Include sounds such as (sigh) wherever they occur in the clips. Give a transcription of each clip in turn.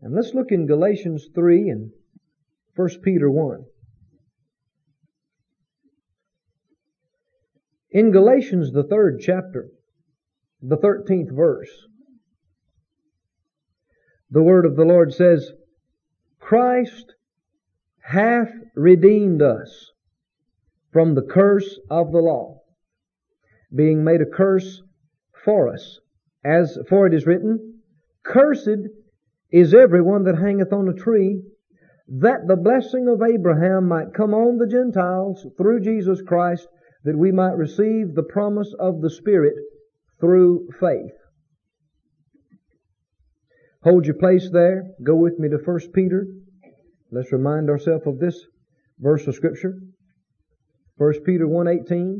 And let's look in Galatians 3 and 1 Peter 1. In Galatians, the third chapter, the 13th verse, the word of the Lord says, Christ hath redeemed us from the curse of the law, being made a curse for us. As for it is written, Cursed is everyone that hangeth on a tree, that the blessing of Abraham might come on the Gentiles through Jesus Christ, that we might receive the promise of the Spirit through faith. Hold your place there. Go with me to 1 Peter. Let's remind ourselves of this verse of Scripture. 1 Peter 1.18.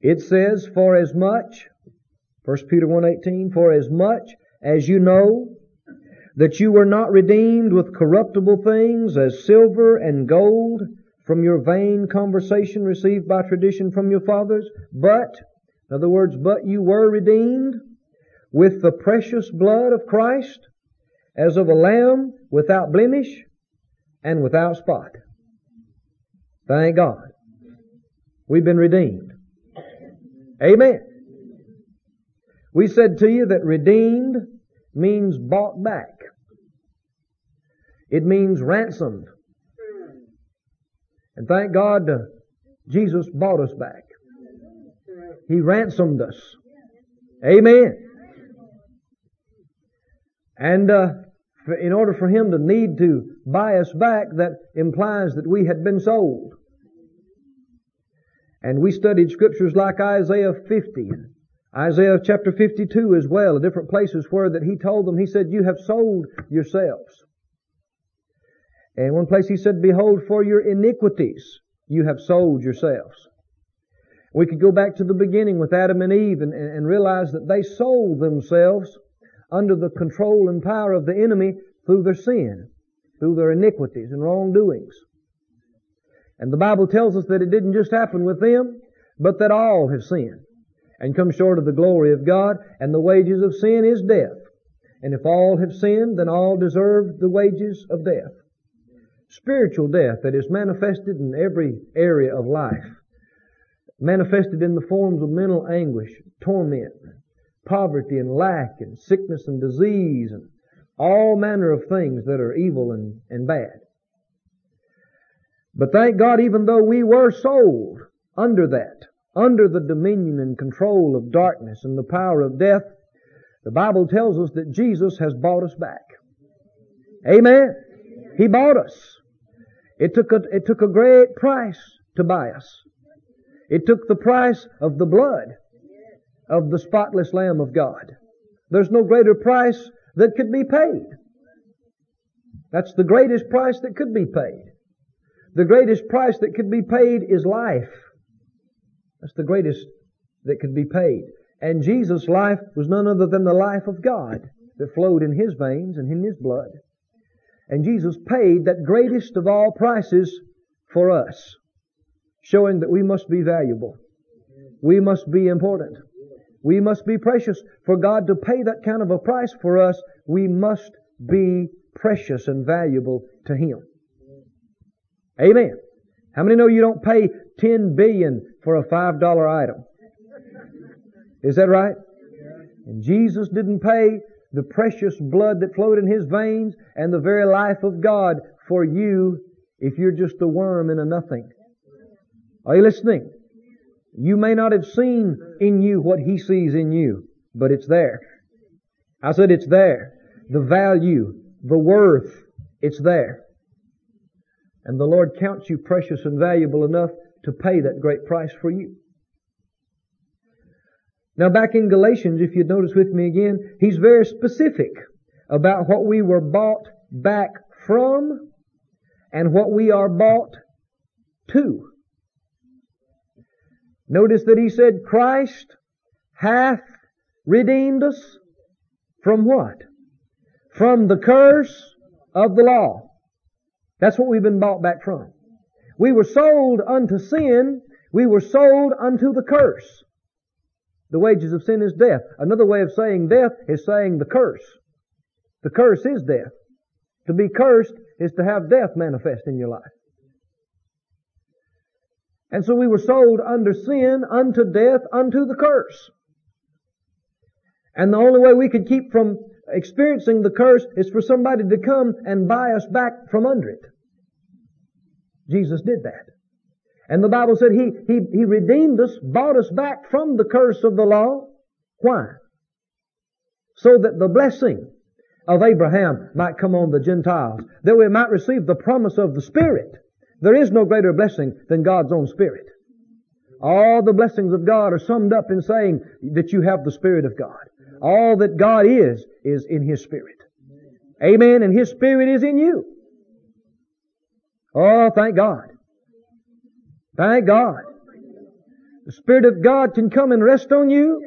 It says, For as much, 1 Peter 1.18, For as much as you know that you were not redeemed with corruptible things as silver and gold from your vain conversation received by tradition from your fathers, but, in other words, but you were redeemed with the precious blood of Christ as of a lamb without blemish and without spot. Thank God. We've been redeemed. Amen. We said to you that redeemed means bought back. It means ransomed. And thank God uh, Jesus bought us back. He ransomed us. Amen. And uh, in order for Him to need to buy us back, that implies that we had been sold. And we studied scriptures like Isaiah 50, Isaiah chapter 52 as well, different places where that He told them, He said, you have sold yourselves. And one place he said, Behold, for your iniquities you have sold yourselves. We could go back to the beginning with Adam and Eve and, and realize that they sold themselves under the control and power of the enemy through their sin, through their iniquities and wrongdoings. And the Bible tells us that it didn't just happen with them, but that all have sinned and come short of the glory of God, and the wages of sin is death. And if all have sinned, then all deserve the wages of death. Spiritual death that is manifested in every area of life. Manifested in the forms of mental anguish, torment, poverty and lack and sickness and disease and all manner of things that are evil and, and bad. But thank God, even though we were sold under that, under the dominion and control of darkness and the power of death, the Bible tells us that Jesus has bought us back. Amen. He bought us. It took a, it took a great price to buy us. It took the price of the blood of the spotless Lamb of God. There's no greater price that could be paid. That's the greatest price that could be paid. The greatest price that could be paid is life. That's the greatest that could be paid. And Jesus' life was none other than the life of God that flowed in His veins and in His blood. And Jesus paid that greatest of all prices for us, showing that we must be valuable. We must be important. We must be precious. For God to pay that kind of a price for us, we must be precious and valuable to Him. Amen. How many know you don't pay 10 billion for a $5 item? Is that right? And Jesus didn't pay the precious blood that flowed in His veins and the very life of God for you if you're just a worm in a nothing. Are you listening? You may not have seen in you what He sees in you, but it's there. I said it's there. The value, the worth, it's there. And the Lord counts you precious and valuable enough to pay that great price for you. Now back in Galatians, if you'd notice with me again, he's very specific about what we were bought back from and what we are bought to. Notice that he said, Christ hath redeemed us from what? From the curse of the law. That's what we've been bought back from. We were sold unto sin. We were sold unto the curse. The wages of sin is death. Another way of saying death is saying the curse. The curse is death. To be cursed is to have death manifest in your life. And so we were sold under sin, unto death, unto the curse. And the only way we could keep from experiencing the curse is for somebody to come and buy us back from under it. Jesus did that. And the Bible said he, he, he redeemed us, bought us back from the curse of the law. Why? So that the blessing of Abraham might come on the Gentiles, that we might receive the promise of the Spirit. There is no greater blessing than God's own Spirit. All the blessings of God are summed up in saying that you have the Spirit of God. All that God is, is in His Spirit. Amen. And His Spirit is in you. Oh, thank God. Thank God. The Spirit of God can come and rest on you.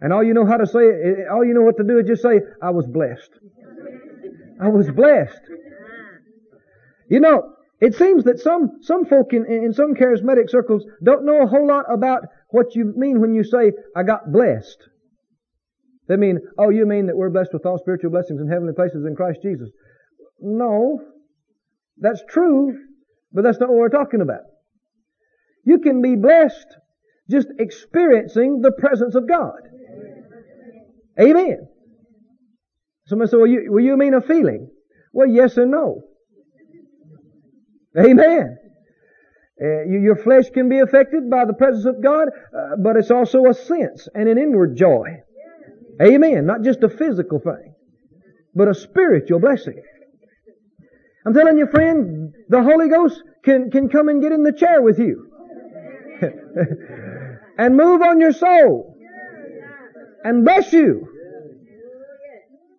And all you know how to say, all you know what to do is just say, I was blessed. I was blessed. You know, it seems that some, some folk in, in some charismatic circles don't know a whole lot about what you mean when you say, I got blessed. They mean, oh, you mean that we're blessed with all spiritual blessings in heavenly places in Christ Jesus. No. That's true, but that's not what we're talking about. You can be blessed just experiencing the presence of God. Amen. Somebody said, well you, well, you mean a feeling? Well, yes and no. Amen. Uh, you, your flesh can be affected by the presence of God, uh, but it's also a sense and an inward joy. Amen. Not just a physical thing, but a spiritual blessing. I'm telling you, friend, the Holy Ghost can, can come and get in the chair with you. (laughs) and move on your soul. And bless you.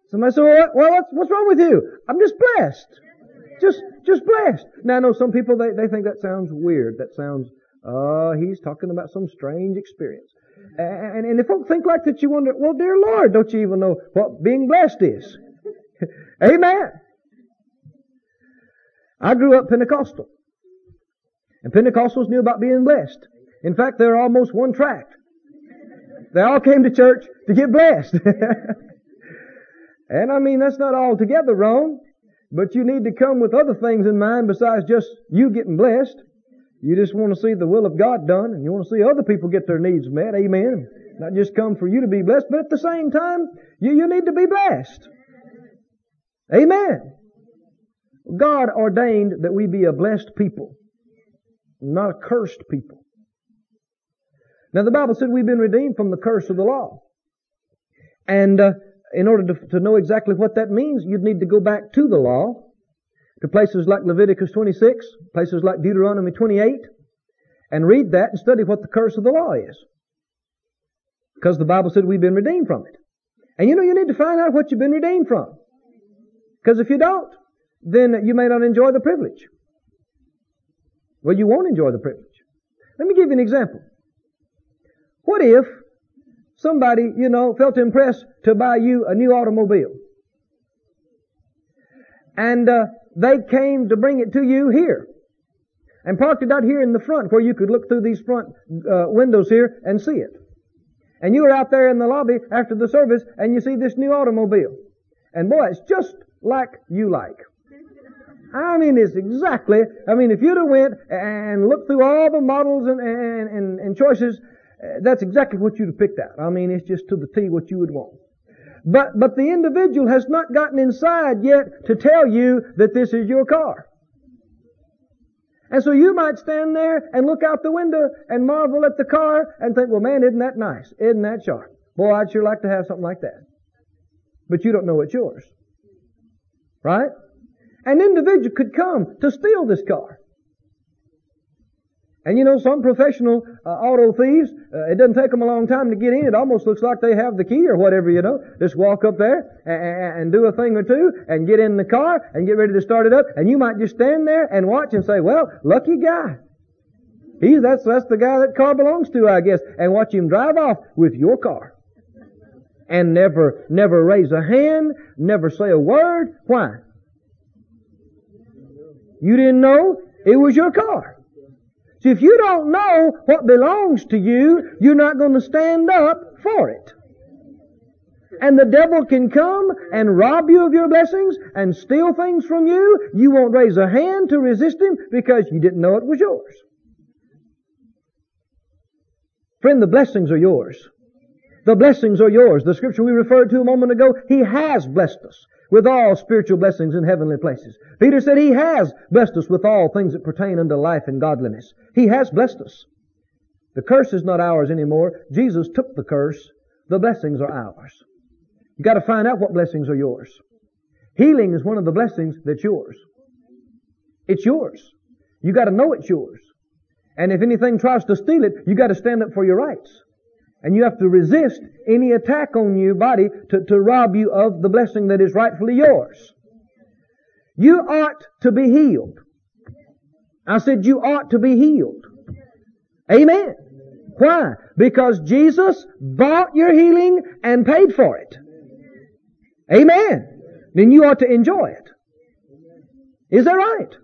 Somebody said, well, what's, what's wrong with you? I'm just blessed. Just, just blessed. Now I know some people, they, they think that sounds weird. That sounds, uh, he's talking about some strange experience. And, and if folk think like that, you wonder, well, dear Lord, don't you even know what being blessed is? (laughs) Amen. I grew up Pentecostal. And Pentecostals knew about being blessed. In fact, they're almost one tract. They all came to church to get blessed. (laughs) and I mean, that's not altogether wrong. But you need to come with other things in mind besides just you getting blessed. You just want to see the will of God done and you want to see other people get their needs met. Amen. Not just come for you to be blessed, but at the same time, you, you need to be blessed. Amen. God ordained that we be a blessed people, not a cursed people. Now the Bible said we've been redeemed from the curse of the law. And uh, in order to, to know exactly what that means, you'd need to go back to the law, to places like Leviticus 26, places like Deuteronomy 28, and read that and study what the curse of the law is. Because the Bible said we've been redeemed from it. And you know, you need to find out what you've been redeemed from. Because if you don't, then you may not enjoy the privilege. Well, you won't enjoy the privilege. Let me give you an example. What if somebody, you know, felt impressed to buy you a new automobile. And uh, they came to bring it to you here. And parked it out here in the front where you could look through these front uh, windows here and see it. And you were out there in the lobby after the service and you see this new automobile. And boy, it's just like you like. I mean, it's exactly, I mean, if you'd have went and looked through all the models and, and, and, and choices uh, that's exactly what you'd have picked out. I mean, it's just to the T what you would want. But, but the individual has not gotten inside yet to tell you that this is your car. And so you might stand there and look out the window and marvel at the car and think, well man, isn't that nice? Isn't that sharp? Boy, I'd sure like to have something like that. But you don't know it's yours. Right? An individual could come to steal this car. And you know, some professional uh, auto thieves, uh, it doesn't take them a long time to get in. It almost looks like they have the key or whatever, you know. Just walk up there and, and do a thing or two and get in the car and get ready to start it up. And you might just stand there and watch and say, well, lucky guy. He's, that's, that's the guy that car belongs to, I guess. And watch him drive off with your car. And never, never raise a hand, never say a word. Why? You didn't know it was your car. See, if you don't know what belongs to you, you're not going to stand up for it. And the devil can come and rob you of your blessings and steal things from you. You won't raise a hand to resist him because you didn't know it was yours. Friend, the blessings are yours. The blessings are yours. The scripture we referred to a moment ago, He has blessed us with all spiritual blessings in heavenly places. Peter said He has blessed us with all things that pertain unto life and godliness. He has blessed us. The curse is not ours anymore. Jesus took the curse. The blessings are ours. You've gotta find out what blessings are yours. Healing is one of the blessings that's yours. It's yours. You've gotta know it's yours. And if anything tries to steal it, you've gotta stand up for your rights. And you have to resist any attack on your body to, to rob you of the blessing that is rightfully yours. You ought to be healed. I said you ought to be healed. Amen. Why? Because Jesus bought your healing and paid for it. Amen. Then you ought to enjoy it. Is that right?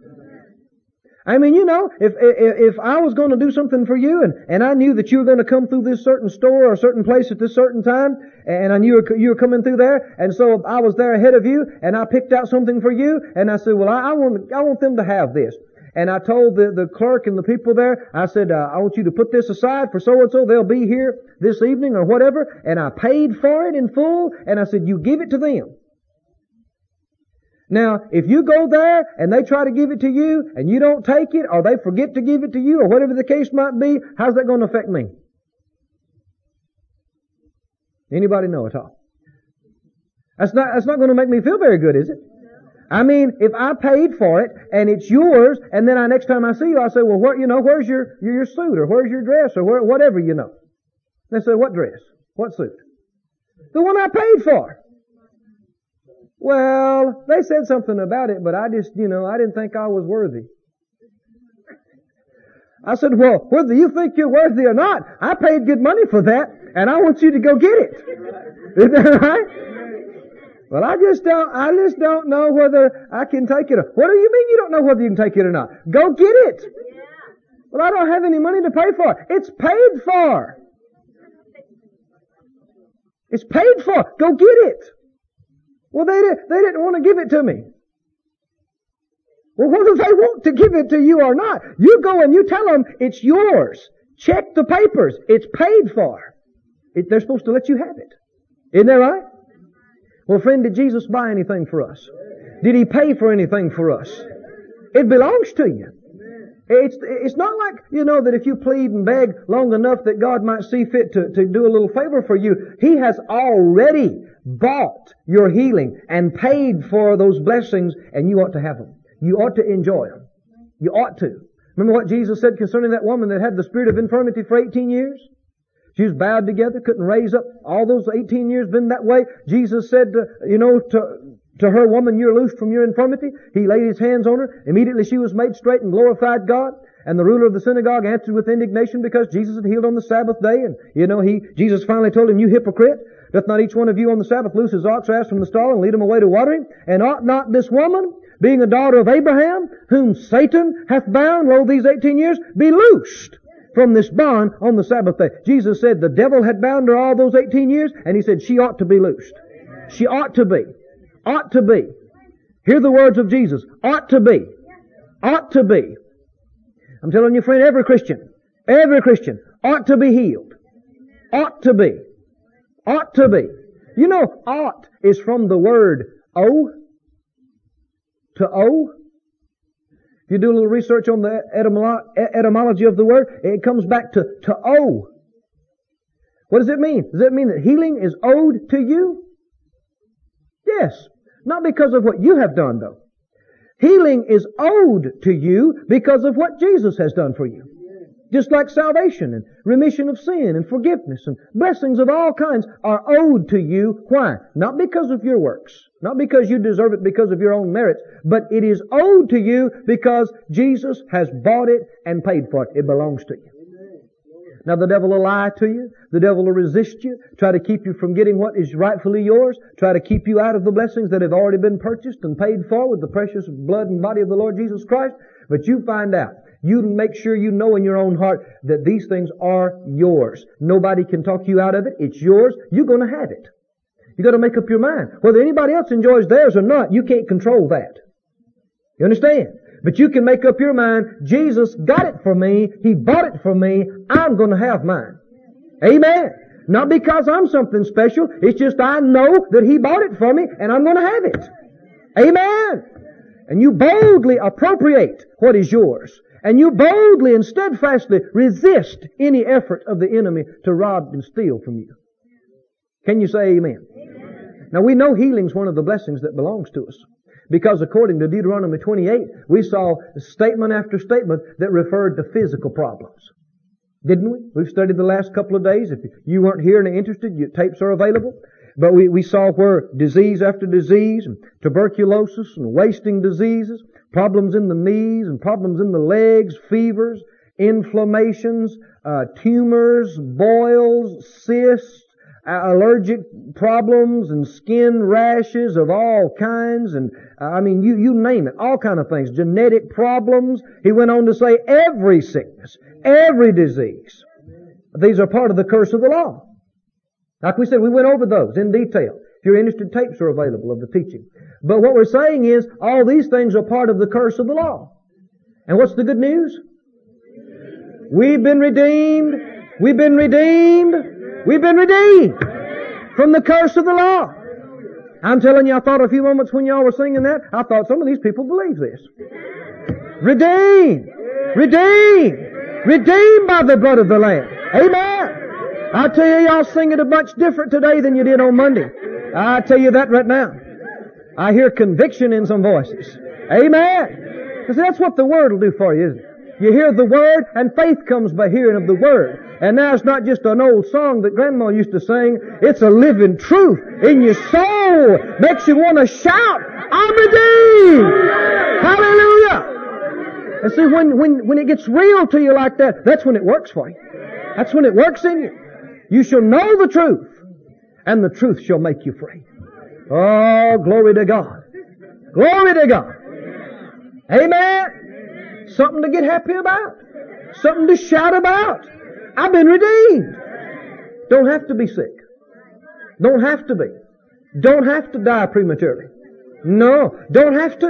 I mean, you know, if, if, if I was going to do something for you and, and I knew that you were going to come through this certain store or certain place at this certain time and I knew you were coming through there and so I was there ahead of you and I picked out something for you and I said, well, I, I want, I want them to have this. And I told the, the clerk and the people there, I said, uh, I want you to put this aside for so and so. They'll be here this evening or whatever. And I paid for it in full. And I said, you give it to them. Now, if you go there and they try to give it to you and you don't take it or they forget to give it to you or whatever the case might be, how's that going to affect me? Anybody know at all? That's not, that's not going to make me feel very good, is it? I mean, if I paid for it and it's yours, and then I next time I see you, I say, well, you know, where's your, your, your suit or where's your dress or where, whatever, you know. They say, what dress? What suit? The one I paid for. Well, they said something about it, but I just, you know, I didn't think I was worthy. I said, well, whether you think you're worthy or not, I paid good money for that, and I want you to go get it. (laughs) Isn't that right? Well, I just don't, I just don't know whether I can take it. Or, what do you mean you don't know whether you can take it or not? Go get it. Well, I don't have any money to pay for it. It's paid for. It's paid for. Go get it. Well, they, did, they didn't want to give it to me. Well, whether they want to give it to you or not, you go and you tell them it's yours. Check the papers. It's paid for. It, they're supposed to let you have it. Isn't that right? Well, friend, did Jesus buy anything for us? Did He pay for anything for us? It belongs to you. It's, it's not like, you know, that if you plead and beg long enough that God might see fit to, to do a little favor for you. He has already bought your healing and paid for those blessings and you ought to have them. You ought to enjoy them. You ought to. Remember what Jesus said concerning that woman that had the spirit of infirmity for 18 years? She was bowed together, couldn't raise up. All those 18 years been that way. Jesus said, to, you know, to, to her, woman, you're loosed from your infirmity. He laid his hands on her. Immediately she was made straight and glorified God. And the ruler of the synagogue answered with indignation because Jesus had healed on the Sabbath day. And, you know, he, Jesus finally told him, you hypocrite. Doth not each one of you on the Sabbath loose his ox ass from the stall and lead him away to watering? And ought not this woman, being a daughter of Abraham, whom Satan hath bound, lo, these 18 years, be loosed from this bond on the Sabbath day. Jesus said the devil had bound her all those 18 years, and he said she ought to be loosed. She ought to be. Ought to be. Hear the words of Jesus. Ought to be. Ought to be. I'm telling you, friend, every Christian, every Christian ought to be healed. Ought to be. Ought to be. You know, ought is from the word owe to owe you do a little research on the etymology of the word, it comes back to, to owe. What does it mean? Does it mean that healing is owed to you? Yes. Not because of what you have done though. Healing is owed to you because of what Jesus has done for you. Just like salvation and remission of sin and forgiveness and blessings of all kinds are owed to you. Why? Not because of your works. Not because you deserve it because of your own merits, but it is owed to you because Jesus has bought it and paid for it. It belongs to you. Now the devil will lie to you. The devil will resist you, try to keep you from getting what is rightfully yours, try to keep you out of the blessings that have already been purchased and paid for with the precious blood and body of the Lord Jesus Christ. But you find out you make sure you know in your own heart that these things are yours. Nobody can talk you out of it. It's yours. You're going to have it. You gotta make up your mind. Whether anybody else enjoys theirs or not, you can't control that. You understand? But you can make up your mind, Jesus got it for me, He bought it for me, I'm gonna have mine. Amen. Not because I'm something special, it's just I know that He bought it for me and I'm gonna have it. Amen. And you boldly appropriate what is yours. And you boldly and steadfastly resist any effort of the enemy to rob and steal from you. Can you say amen? amen? Now we know healing is one of the blessings that belongs to us. Because according to Deuteronomy 28, we saw statement after statement that referred to physical problems. Didn't we? We've studied the last couple of days. If you weren't here and interested, your tapes are available. But we, we saw where disease after disease, and tuberculosis and wasting diseases, problems in the knees and problems in the legs, fevers, inflammations, uh, tumors, boils, cysts, allergic problems and skin rashes of all kinds and I mean you you name it all kind of things. Genetic problems. He went on to say every sickness every disease. These are part of the curse of the law. Like we said we went over those in detail if you're interested tapes are available of the teaching but what we're saying is all these things are part of the curse of the law and what's the good news we've been redeemed we've been redeemed We've been redeemed from the curse of the law. I'm telling you, I thought a few moments when y'all were singing that, I thought some of these people believe this. Redeemed! Redeemed! Redeemed by the blood of the Lamb. Amen! I tell you, y'all sing it a bunch different today than you did on Monday. I tell you that right now. I hear conviction in some voices. Amen! Because that's what the Word will do for you, isn't it? You hear the Word, and faith comes by hearing of the Word. And now it's not just an old song that Grandma used to sing. It's a living truth in your soul. Makes you want to shout, I'm redeemed! Hallelujah! And see, when, when, when it gets real to you like that, that's when it works for you. That's when it works in you. You shall know the truth, and the truth shall make you free. Oh, glory to God. Glory to God. Amen. Something to get happy about. Something to shout about. I've been redeemed. Don't have to be sick. Don't have to be. Don't have to die prematurely. No, don't have to.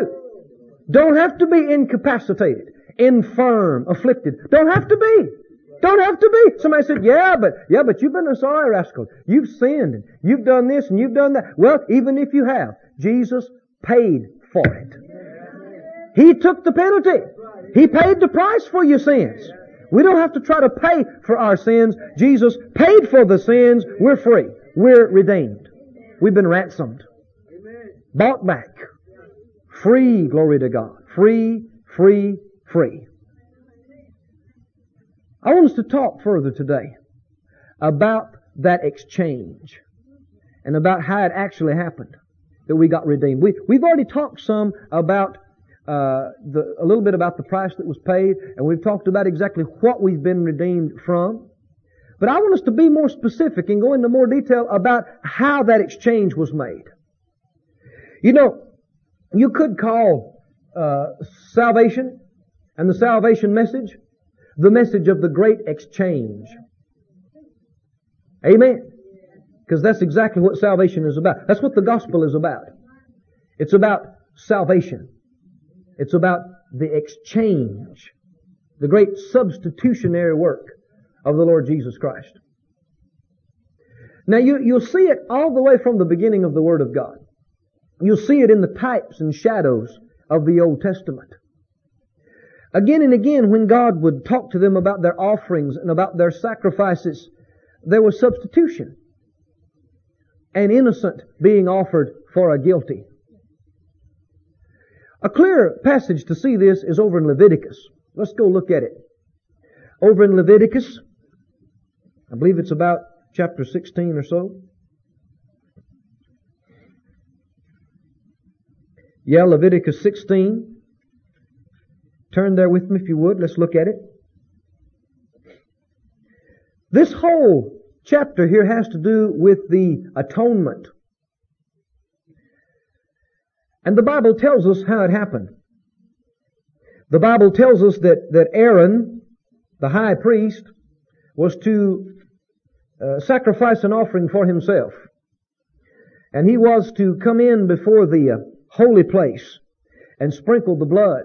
Don't have to be incapacitated, infirm, afflicted. Don't have to be. Don't have to be. Somebody said, yeah, but, yeah, but you've been a sorry rascal. You've sinned and you've done this and you've done that. Well, even if you have, Jesus paid for it. He took the penalty. He paid the price for your sins. We don't have to try to pay for our sins. Jesus paid for the sins. We're free. We're redeemed. We've been ransomed. Bought back. Free, glory to God. Free, free, free. I want us to talk further today about that exchange and about how it actually happened that we got redeemed. We, we've already talked some about uh, the, a little bit about the price that was paid, and we've talked about exactly what we've been redeemed from. But I want us to be more specific and go into more detail about how that exchange was made. You know, you could call uh, salvation and the salvation message the message of the great exchange. Amen. Because that's exactly what salvation is about. That's what the gospel is about. It's about salvation. It's about the exchange, the great substitutionary work of the Lord Jesus Christ. Now you, you'll see it all the way from the beginning of the Word of God. You'll see it in the types and shadows of the Old Testament. Again and again, when God would talk to them about their offerings and about their sacrifices, there was substitution. An innocent being offered for a guilty. A clear passage to see this is over in Leviticus. Let's go look at it. Over in Leviticus, I believe it's about chapter 16 or so. Yeah, Leviticus 16. Turn there with me if you would. Let's look at it. This whole chapter here has to do with the atonement and the Bible tells us how it happened. The Bible tells us that, that Aaron, the high priest, was to uh, sacrifice an offering for himself. And he was to come in before the uh, holy place and sprinkle the blood.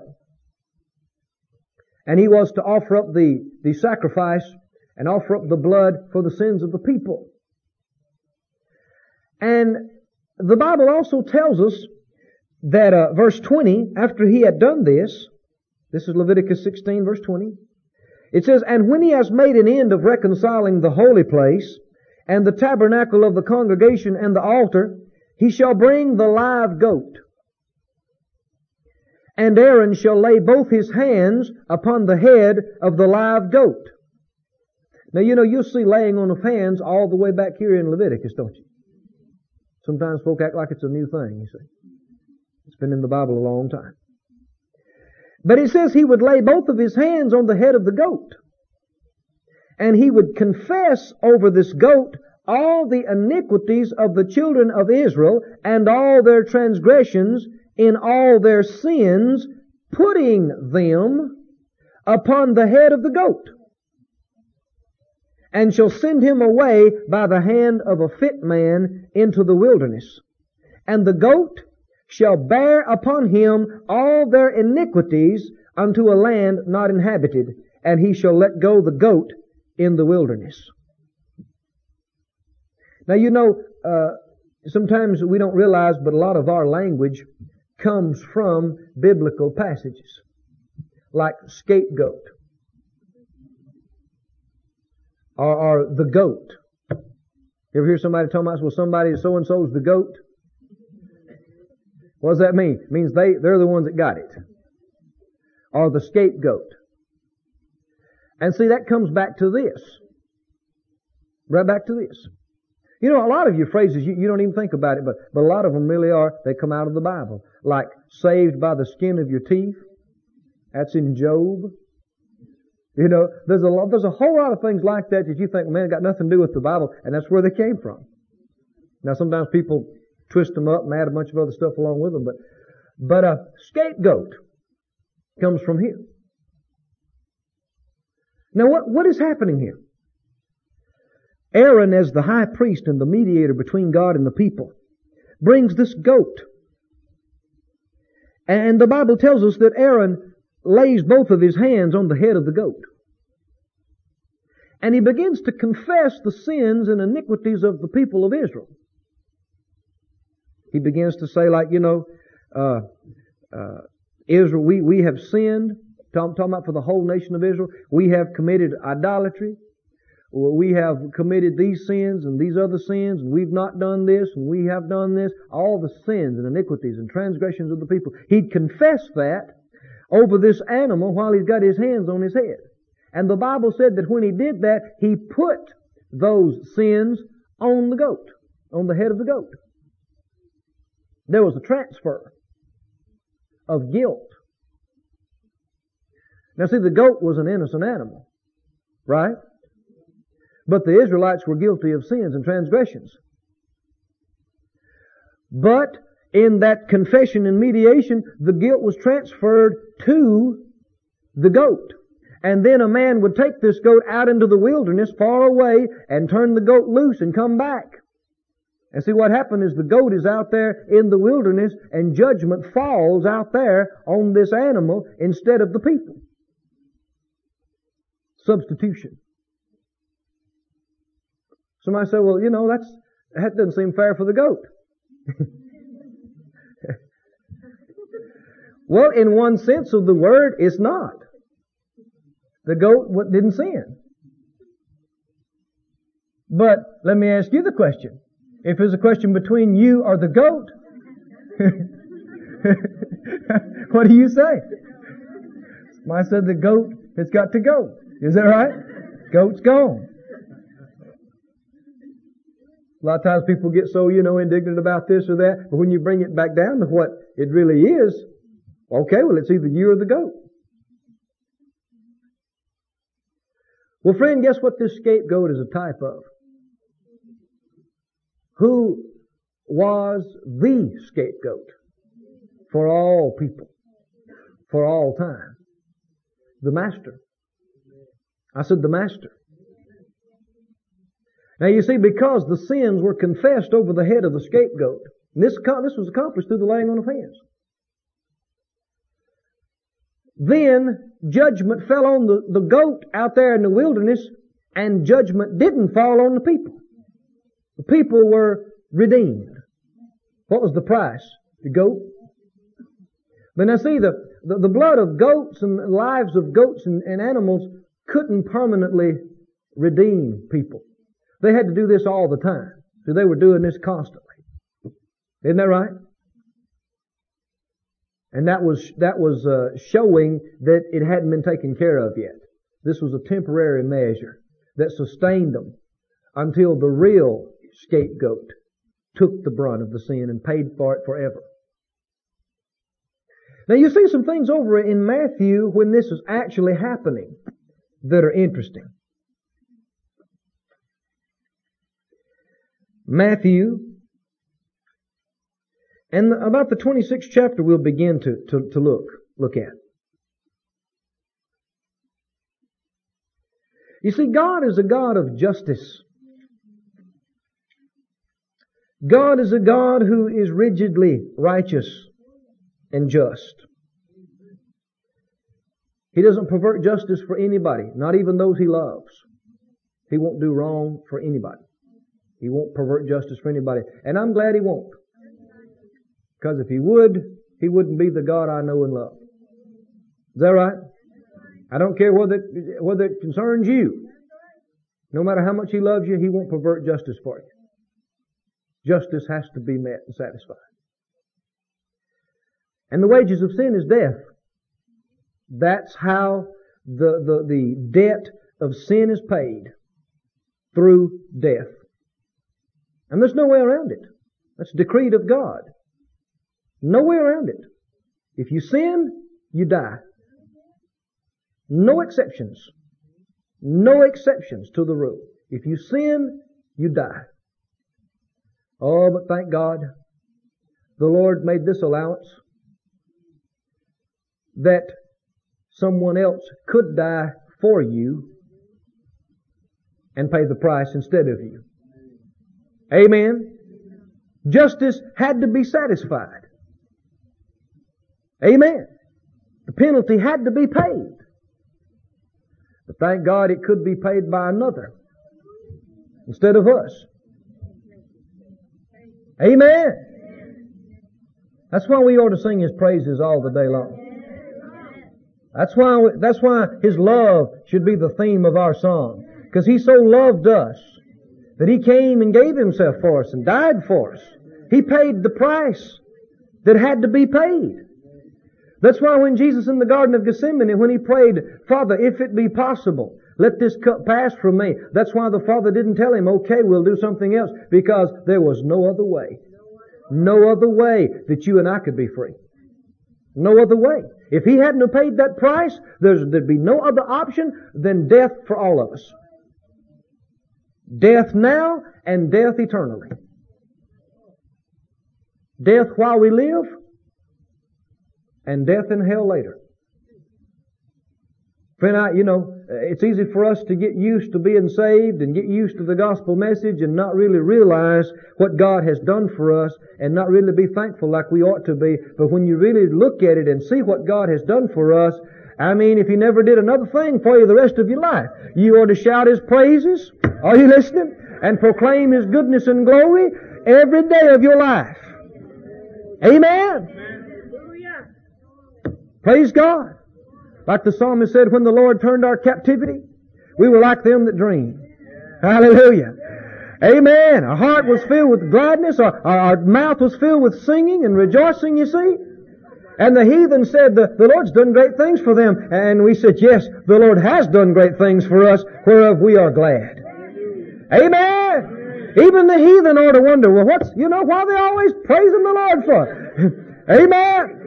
And he was to offer up the, the sacrifice and offer up the blood for the sins of the people. And the Bible also tells us that uh, verse 20, after he had done this, this is Leviticus 16 verse 20, it says, And when he has made an end of reconciling the holy place, and the tabernacle of the congregation and the altar, he shall bring the live goat. And Aaron shall lay both his hands upon the head of the live goat. Now you know you'll see laying on of hands all the way back here in Leviticus, don't you? Sometimes folk act like it's a new thing, you see. It's been in the Bible a long time. But it says he would lay both of his hands on the head of the goat and he would confess over this goat all the iniquities of the children of Israel and all their transgressions in all their sins, putting them upon the head of the goat, and shall send him away by the hand of a fit man into the wilderness. And the goat shall bear upon him all their iniquities unto a land not inhabited, and he shall let go the goat in the wilderness. Now you know, uh, sometimes we don't realize, but a lot of our language comes from biblical passages, like scapegoat, or, or the goat. You ever hear somebody talking about, well, somebody so and so's the goat? What does that mean? It means they, they're the ones that got it. Or the scapegoat. And see, that comes back to this. Right back to this. You know, a lot of your phrases, you, you don't even think about it, but, but a lot of them really are, they come out of the Bible. Like, saved by the skin of your teeth. That's in Job. You know, there's a lot, there's a whole lot of things like that that you think, man, got nothing to do with the Bible, and that's where they came from. Now, sometimes people twist them up and add a bunch of other stuff along with them, but, but a scapegoat comes from here. Now what, what is happening here? Aaron, as the high priest and the mediator between God and the people, brings this goat. And the Bible tells us that Aaron lays both of his hands on the head of the goat. And he begins to confess the sins and iniquities of the people of Israel. He begins to say, like, you know, uh, uh, Israel, we, we have sinned. I'm talking about for the whole nation of Israel. We have committed idolatry. We have committed these sins and these other sins, and we've not done this, and we have done this. All the sins and iniquities and transgressions of the people. He'd confess that over this animal while he's got his hands on his head. And the Bible said that when he did that, he put those sins on the goat, on the head of the goat. There was a transfer of guilt now see, the goat was an innocent animal, right? But the Israelites were guilty of sins and transgressions. But in that confession and mediation, the guilt was transferred to the goat. And then a man would take this goat out into the wilderness far away and turn the goat loose and come back. And see what happened is the goat is out there in the wilderness and judgment falls out there on this animal instead of the people. Substitution. Somebody say, well, you know, that's, that doesn't seem fair for the goat. (laughs) well, in one sense of the word, it's not. The goat didn't sin. But let me ask you the question. If it's a question between you or the goat, (laughs) what do you say? I said the goat has got to go. Is that right? Goat's gone. A lot of times people get so, you know, indignant about this or that, but when you bring it back down to what it really is, okay, well, it's either you or the goat. Well, friend, guess what this scapegoat is a type of? Who was the scapegoat for all people, for all time? The Master. I said, the Master. Now you see, because the sins were confessed over the head of the scapegoat, this, this was accomplished through the laying on of hands. Then judgment fell on the, the goat out there in the wilderness, and judgment didn't fall on the people. The people were redeemed. What was the price? The goat. But now see, the, the, the blood of goats and lives of goats and, and animals couldn't permanently redeem people. They had to do this all the time. So they were doing this constantly. Isn't that right? And that was, that was uh, showing that it hadn't been taken care of yet. This was a temporary measure that sustained them until the real scapegoat took the brunt of the sin and paid for it forever. Now you see some things over in Matthew when this is actually happening that are interesting. Matthew, and about the 26th chapter we'll begin to, to, to look, look at. You see, God is a God of justice. God is a God who is rigidly righteous and just. He doesn't pervert justice for anybody, not even those he loves. He won't do wrong for anybody. He won't pervert justice for anybody. And I'm glad he won't. Because if he would, he wouldn't be the God I know and love. Is that right? I don't care whether, whether it concerns you. No matter how much he loves you, he won't pervert justice for you. Justice has to be met and satisfied. And the wages of sin is death. That's how the, the, the debt of sin is paid. Through death. And there's no way around it. That's decreed of God. No way around it. If you sin, you die. No exceptions. No exceptions to the rule. If you sin, you die. Oh, but thank God, the Lord made this allowance that someone else could die for you and pay the price instead of you. Amen. Justice had to be satisfied. Amen. The penalty had to be paid. But thank God it could be paid by another instead of us. Amen. That's why we ought to sing His praises all the day long. That's why, that's why His love should be the theme of our song. Because He so loved us that He came and gave Himself for us and died for us. He paid the price that had to be paid. That's why when Jesus in the Garden of Gethsemane, when He prayed, Father, if it be possible, let this cup pass from me. That's why the Father didn't tell Him, okay, we'll do something else, because there was no other way. No other way that you and I could be free. No other way. If He hadn't paid that price, there'd be no other option than death for all of us. Death now and death eternally. Death while we live and death in hell later. Friend, I, you know, it's easy for us to get used to being saved and get used to the gospel message and not really realize what God has done for us and not really be thankful like we ought to be. But when you really look at it and see what God has done for us, I mean, if He never did another thing for you the rest of your life, you ought to shout His praises. Are you listening? And proclaim His goodness and glory every day of your life. Amen. Praise God. Like the psalmist said, when the Lord turned our captivity, we were like them that dream. Hallelujah. Amen. Our heart was filled with gladness. Our, our, our, mouth was filled with singing and rejoicing, you see. And the heathen said, the, the Lord's done great things for them. And we said, yes, the Lord has done great things for us, whereof we are glad. Amen. Even the heathen ought to wonder, well, what's, you know, why they always praising the Lord for? (laughs) Amen.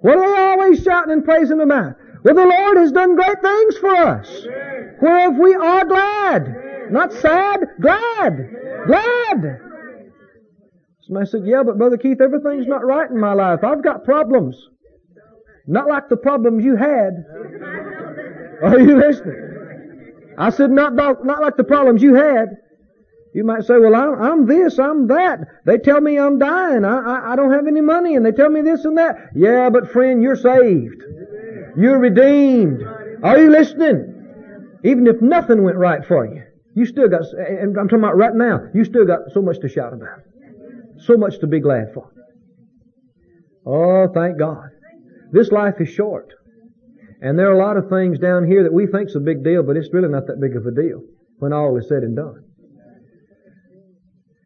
What are they always shouting and praising about? Well, the Lord has done great things for us. Whereof we are glad. Not sad, glad. Glad. Somebody said, yeah, but Brother Keith, everything's not right in my life. I've got problems. Not like the problems you had. Are you listening? I said, not, not like the problems you had. You might say, well, I'm, this, I'm that. They tell me I'm dying. I, I, I don't have any money and they tell me this and that. Yeah, but friend, you're saved. You're redeemed. Are you listening? Even if nothing went right for you, you still got, and I'm talking about right now, you still got so much to shout about. So much to be glad for. Oh, thank God. This life is short. And there are a lot of things down here that we think's a big deal, but it's really not that big of a deal when all is said and done.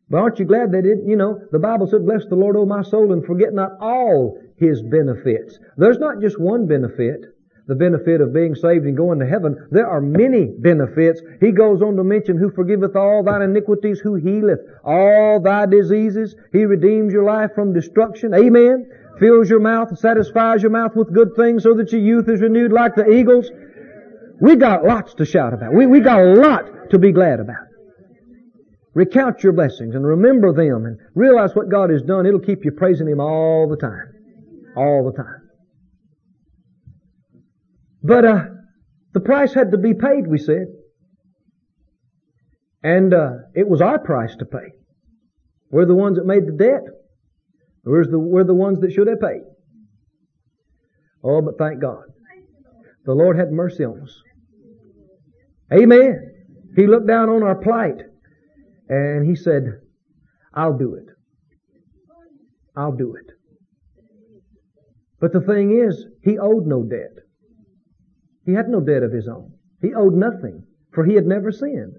But aren't you glad that it, you know, the Bible said, bless the Lord, O my soul, and forget not all His benefits. There's not just one benefit, the benefit of being saved and going to heaven. There are many benefits. He goes on to mention, who forgiveth all thine iniquities, who healeth all thy diseases. He redeems your life from destruction. Amen fills your mouth, satisfies your mouth with good things so that your youth is renewed like the eagles. We got lots to shout about. We, we got a lot to be glad about. Recount your blessings and remember them and realize what God has done. It'll keep you praising Him all the time. All the time. But, uh, the price had to be paid, we said. And, uh, it was our price to pay. We're the ones that made the debt. We're the, we're the ones that should have paid. Oh, but thank God. The Lord had mercy on us. Amen. He looked down on our plight and He said, I'll do it. I'll do it. But the thing is, He owed no debt. He had no debt of His own. He owed nothing, for He had never sinned.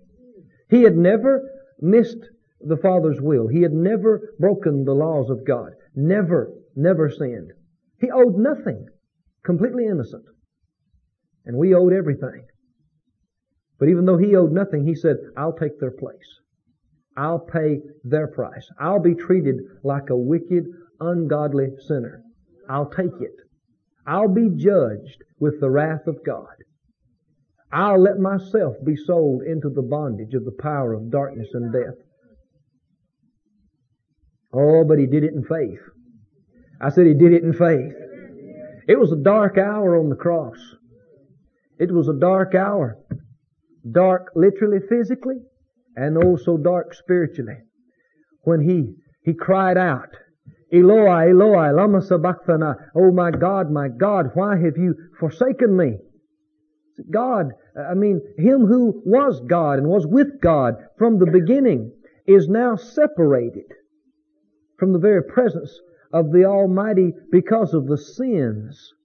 He had never missed the Father's will. He had never broken the laws of God. Never, never sinned. He owed nothing. Completely innocent. And we owed everything. But even though he owed nothing, he said, I'll take their place. I'll pay their price. I'll be treated like a wicked, ungodly sinner. I'll take it. I'll be judged with the wrath of God. I'll let myself be sold into the bondage of the power of darkness and death. Oh, but he did it in faith. I said he did it in faith. It was a dark hour on the cross. It was a dark hour. Dark literally physically and also dark spiritually. When he, he cried out, Eloi, Eloi, lama sabachthani. Oh my God, my God, why have you forsaken me? God, I mean, him who was God and was with God from the beginning is now separated from the very presence of the Almighty because of the sins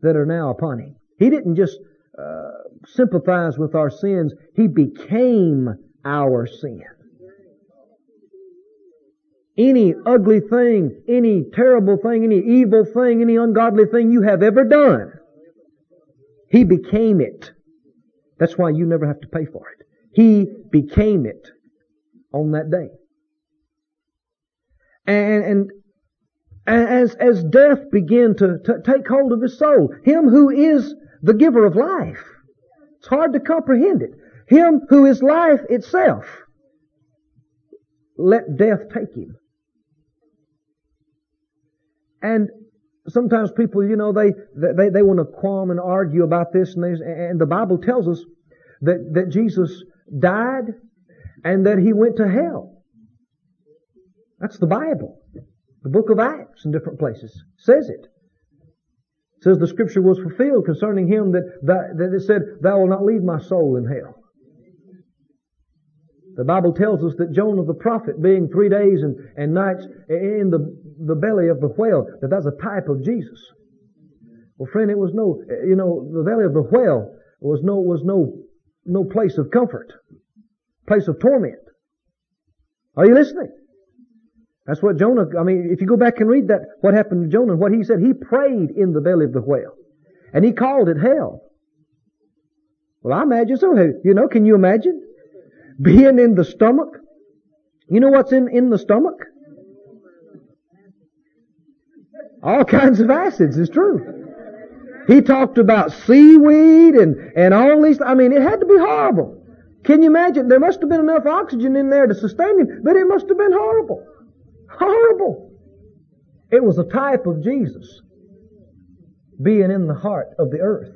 that are now upon him. He didn't just uh, sympathize with our sins, he became our sin. Any ugly thing, any terrible thing, any evil thing, any ungodly thing you have ever done, he became it. That's why you never have to pay for it. He became it on that day. And, and as, as death began to, to take hold of his soul, him who is the giver of life, it's hard to comprehend it. Him who is life itself, let death take him. And sometimes people, you know, they, they, they want to qualm and argue about this and, and the Bible tells us that, that Jesus died and that he went to hell. That's the Bible. The book of Acts in different places says it. it says the scripture was fulfilled concerning him that, that, that it said, Thou wilt not leave my soul in hell. The Bible tells us that Jonah the prophet, being three days and, and nights in the, the belly of the whale, that that's a type of Jesus. Well, friend, it was no, you know, the belly of the whale was no, was no, no place of comfort, place of torment. Are you listening? That's what Jonah, I mean, if you go back and read that, what happened to Jonah, what he said, he prayed in the belly of the whale. And he called it hell. Well, I imagine so. You know, can you imagine? Being in the stomach. You know what's in, in the stomach? All kinds of acids, it's true. He talked about seaweed and, and all these, I mean, it had to be horrible. Can you imagine? There must have been enough oxygen in there to sustain him, but it must have been horrible. Horrible. It was a type of Jesus being in the heart of the earth.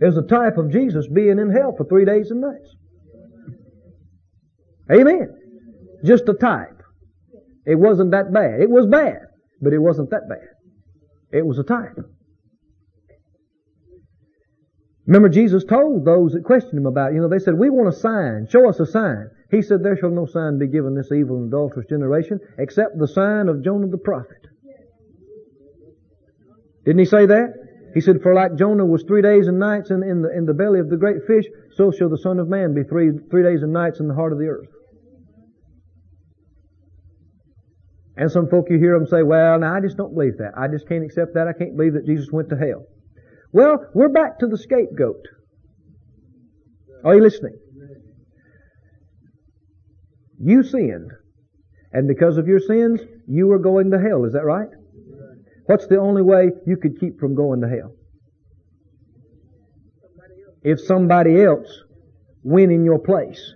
It was a type of Jesus being in hell for three days and nights. Amen. Just a type. It wasn't that bad. It was bad, but it wasn't that bad. It was a type. Remember Jesus told those that questioned him about, you know, they said, we want a sign. Show us a sign. He said, there shall no sign be given this evil and adulterous generation except the sign of Jonah the prophet. Didn't he say that? He said, for like Jonah was three days and nights in, in, the, in the belly of the great fish, so shall the Son of Man be three, three days and nights in the heart of the earth. And some folk you hear them say, well, now I just don't believe that. I just can't accept that. I can't believe that Jesus went to hell. Well, we're back to the scapegoat. Are you listening? You sinned. And because of your sins, you are going to hell. Is that right? What's the only way you could keep from going to hell? If somebody else went in your place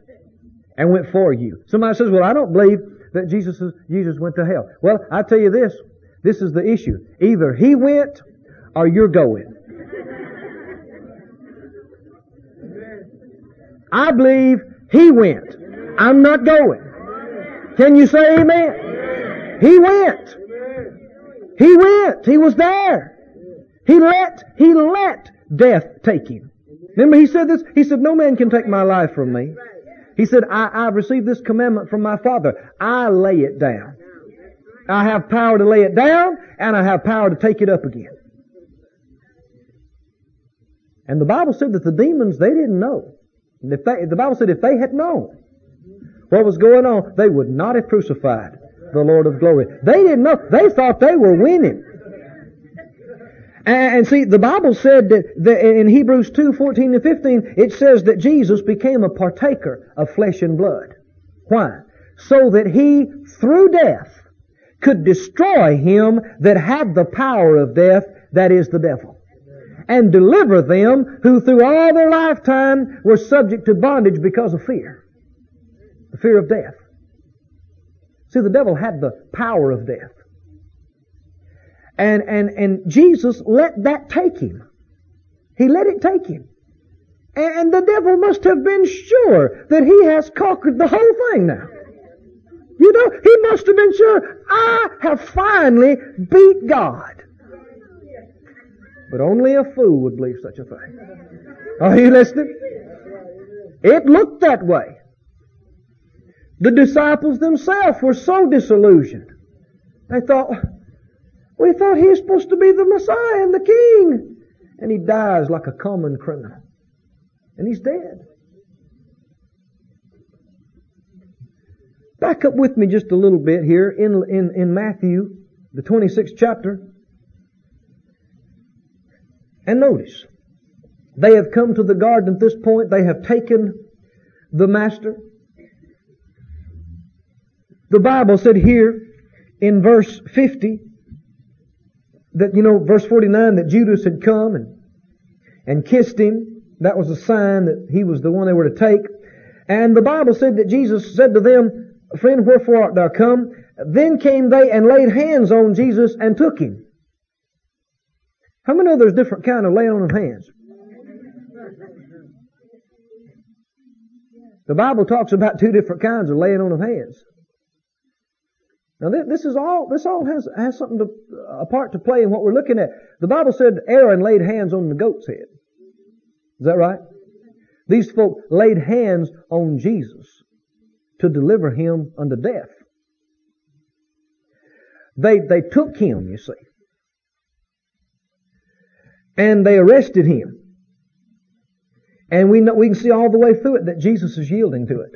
and went for you. Somebody says, well, I don't believe that Jesus, Jesus went to hell. Well, I tell you this, this is the issue. Either he went or you're going. I believe he went. I'm not going. Can you say amen? He went. He went. He was there. He let, he let death take him. Remember he said this? He said, no man can take my life from me. He said, I, I've received this commandment from my Father. I lay it down. I have power to lay it down and I have power to take it up again. And the Bible said that the demons, they didn't know. If they, the Bible said if they had known what was going on, they would not have crucified the Lord of glory. They didn't know. They thought they were winning. And, see, the Bible said that, that in Hebrews 2, 14 and 15, it says that Jesus became a partaker of flesh and blood. Why? So that he, through death, could destroy him that had the power of death, that is the devil and deliver them who through all their lifetime were subject to bondage because of fear. The fear of death. See, the devil had the power of death. And, and, and Jesus let that take him. He let it take him. And, and the devil must have been sure that he has conquered the whole thing now. You know, he must have been sure, I have finally beat God. But only a fool would believe such a thing. Are you listening? It looked that way. The disciples themselves were so disillusioned. They thought, we thought he was supposed to be the Messiah and the King. And he dies like a common criminal. And he's dead. Back up with me just a little bit here in, in, in Matthew, the 26th chapter. And notice, they have come to the garden at this point. They have taken the master. The Bible said here in verse 50 that, you know, verse 49 that Judas had come and, and kissed him. That was a sign that he was the one they were to take. And the Bible said that Jesus said to them, Friend, wherefore art thou come? Then came they and laid hands on Jesus and took him. How many know there's different kind of laying on of hands? The Bible talks about two different kinds of laying on of hands. Now this is all, this all has, has something to, a part to play in what we're looking at. The Bible said Aaron laid hands on the goat's head. Is that right? These folk laid hands on Jesus to deliver him unto death. They, they took him, you see. And they arrested him. And we know, we can see all the way through it that Jesus is yielding to it.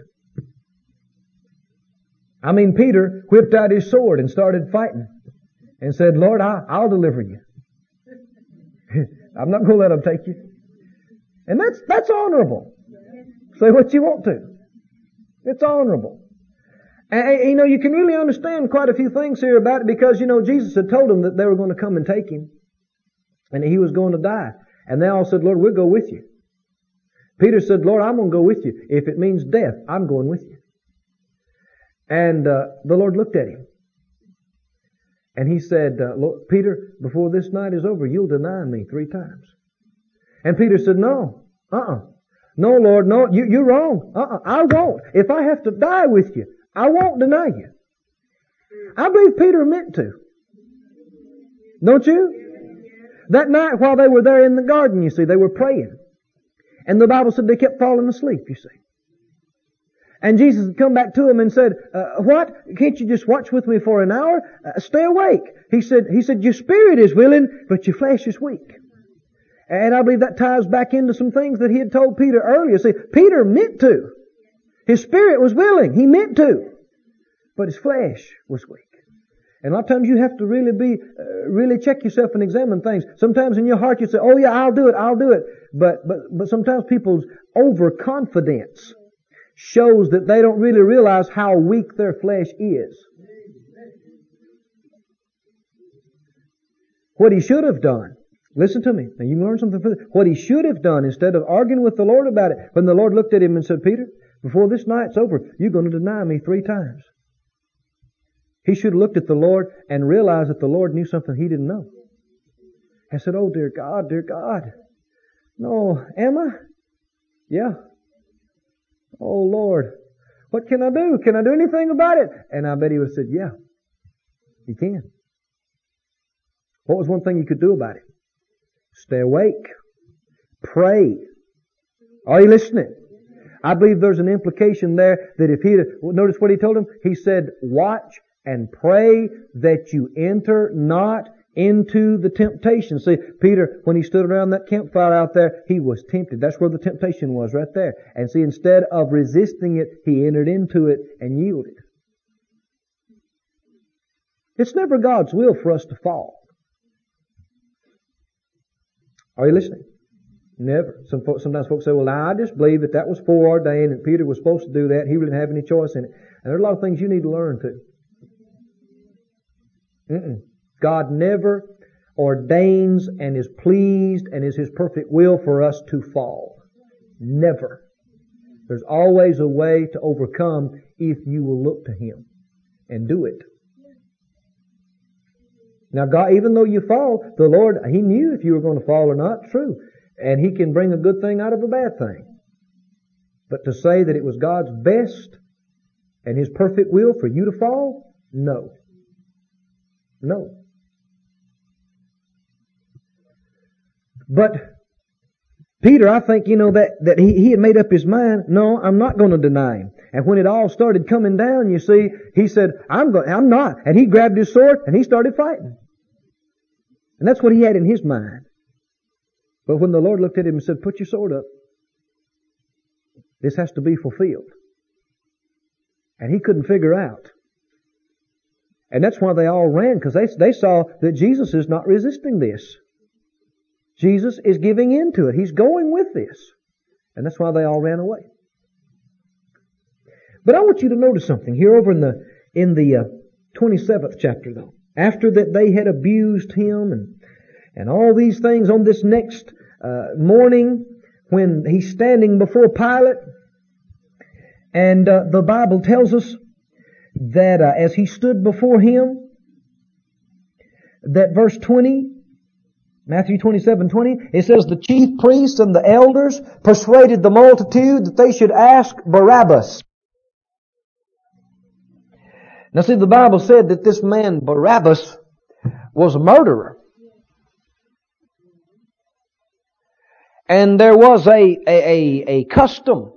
I mean, Peter whipped out his sword and started fighting and said, Lord, I, I'll deliver you. (laughs) I'm not going to let them take you. And that's, that's honorable. Say what you want to. It's honorable. And, you know, you can really understand quite a few things here about it because, you know, Jesus had told them that they were going to come and take him and he was going to die. And they all said, Lord, we'll go with you. Peter said, Lord, I'm going to go with you. If it means death, I'm going with you. And uh, the Lord looked at him. And he said, uh, Lord, Peter, before this night is over, you'll deny me three times. And Peter said, no, uh-uh. No, Lord, no, you, you're wrong. Uh-uh, I won't. If I have to die with you, I won't deny you. I believe Peter meant to. Don't you? That night while they were there in the garden, you see, they were praying. And the Bible said they kept falling asleep, you see. And Jesus had come back to them and said, uh, what? Can't you just watch with me for an hour? Uh, stay awake. He said, he said, your spirit is willing, but your flesh is weak. And I believe that ties back into some things that he had told Peter earlier. See, Peter meant to. His spirit was willing. He meant to. But his flesh was weak. And a lot of times you have to really be, uh, really check yourself and examine things. Sometimes in your heart you say, oh yeah, I'll do it, I'll do it. But, but, but sometimes people's overconfidence shows that they don't really realize how weak their flesh is. What he should have done Listen to me. Now you can learn something from this. What he should have done instead of arguing with the Lord about it, when the Lord looked at him and said, Peter, before this night's over, you're going to deny me three times. He should have looked at the Lord and realized that the Lord knew something he didn't know. I said, Oh dear God, dear God. No, Emma? Yeah. Oh Lord, what can I do? Can I do anything about it? And I bet he would have said, Yeah, you can. What was one thing you could do about it? Stay awake. Pray. Are you listening? I believe there's an implication there that if he, notice what he told him? He said, watch and pray that you enter not into the temptation. See, Peter, when he stood around that campfire out there, he was tempted. That's where the temptation was, right there. And see, instead of resisting it, he entered into it and yielded. It's never God's will for us to fall. Are you listening? Never. Some folks, sometimes folks say, well, now I just believe that that was foreordained and Peter was supposed to do that. He didn't have any choice in it. And there are a lot of things you need to learn too. Mm-mm. God never ordains and is pleased and is His perfect will for us to fall. Never. There's always a way to overcome if you will look to Him and do it. Now God, even though you fall, the Lord, He knew if you were going to fall or not, true. And He can bring a good thing out of a bad thing. But to say that it was God's best and His perfect will for you to fall, no. No. But Peter, I think, you know, that, that he, he had made up his mind, no, I'm not going to deny him. And when it all started coming down, you see, he said, I'm going, I'm not. And he grabbed his sword and he started fighting. And that's what he had in his mind. But when the Lord looked at him and said, put your sword up, this has to be fulfilled. And he couldn't figure out. And that's why they all ran, because they, they saw that Jesus is not resisting this. Jesus is giving in to it. He's going with this. And that's why they all ran away. But I want you to notice something here over in the, in the uh, 27th chapter though after that they had abused him and, and all these things on this next uh, morning when he's standing before Pilate. And uh, the Bible tells us that uh, as he stood before him, that verse 20, Matthew 27, 20, it says, The chief priests and the elders persuaded the multitude that they should ask Barabbas now see, the Bible said that this man Barabbas was a murderer. And there was a, a, a, a custom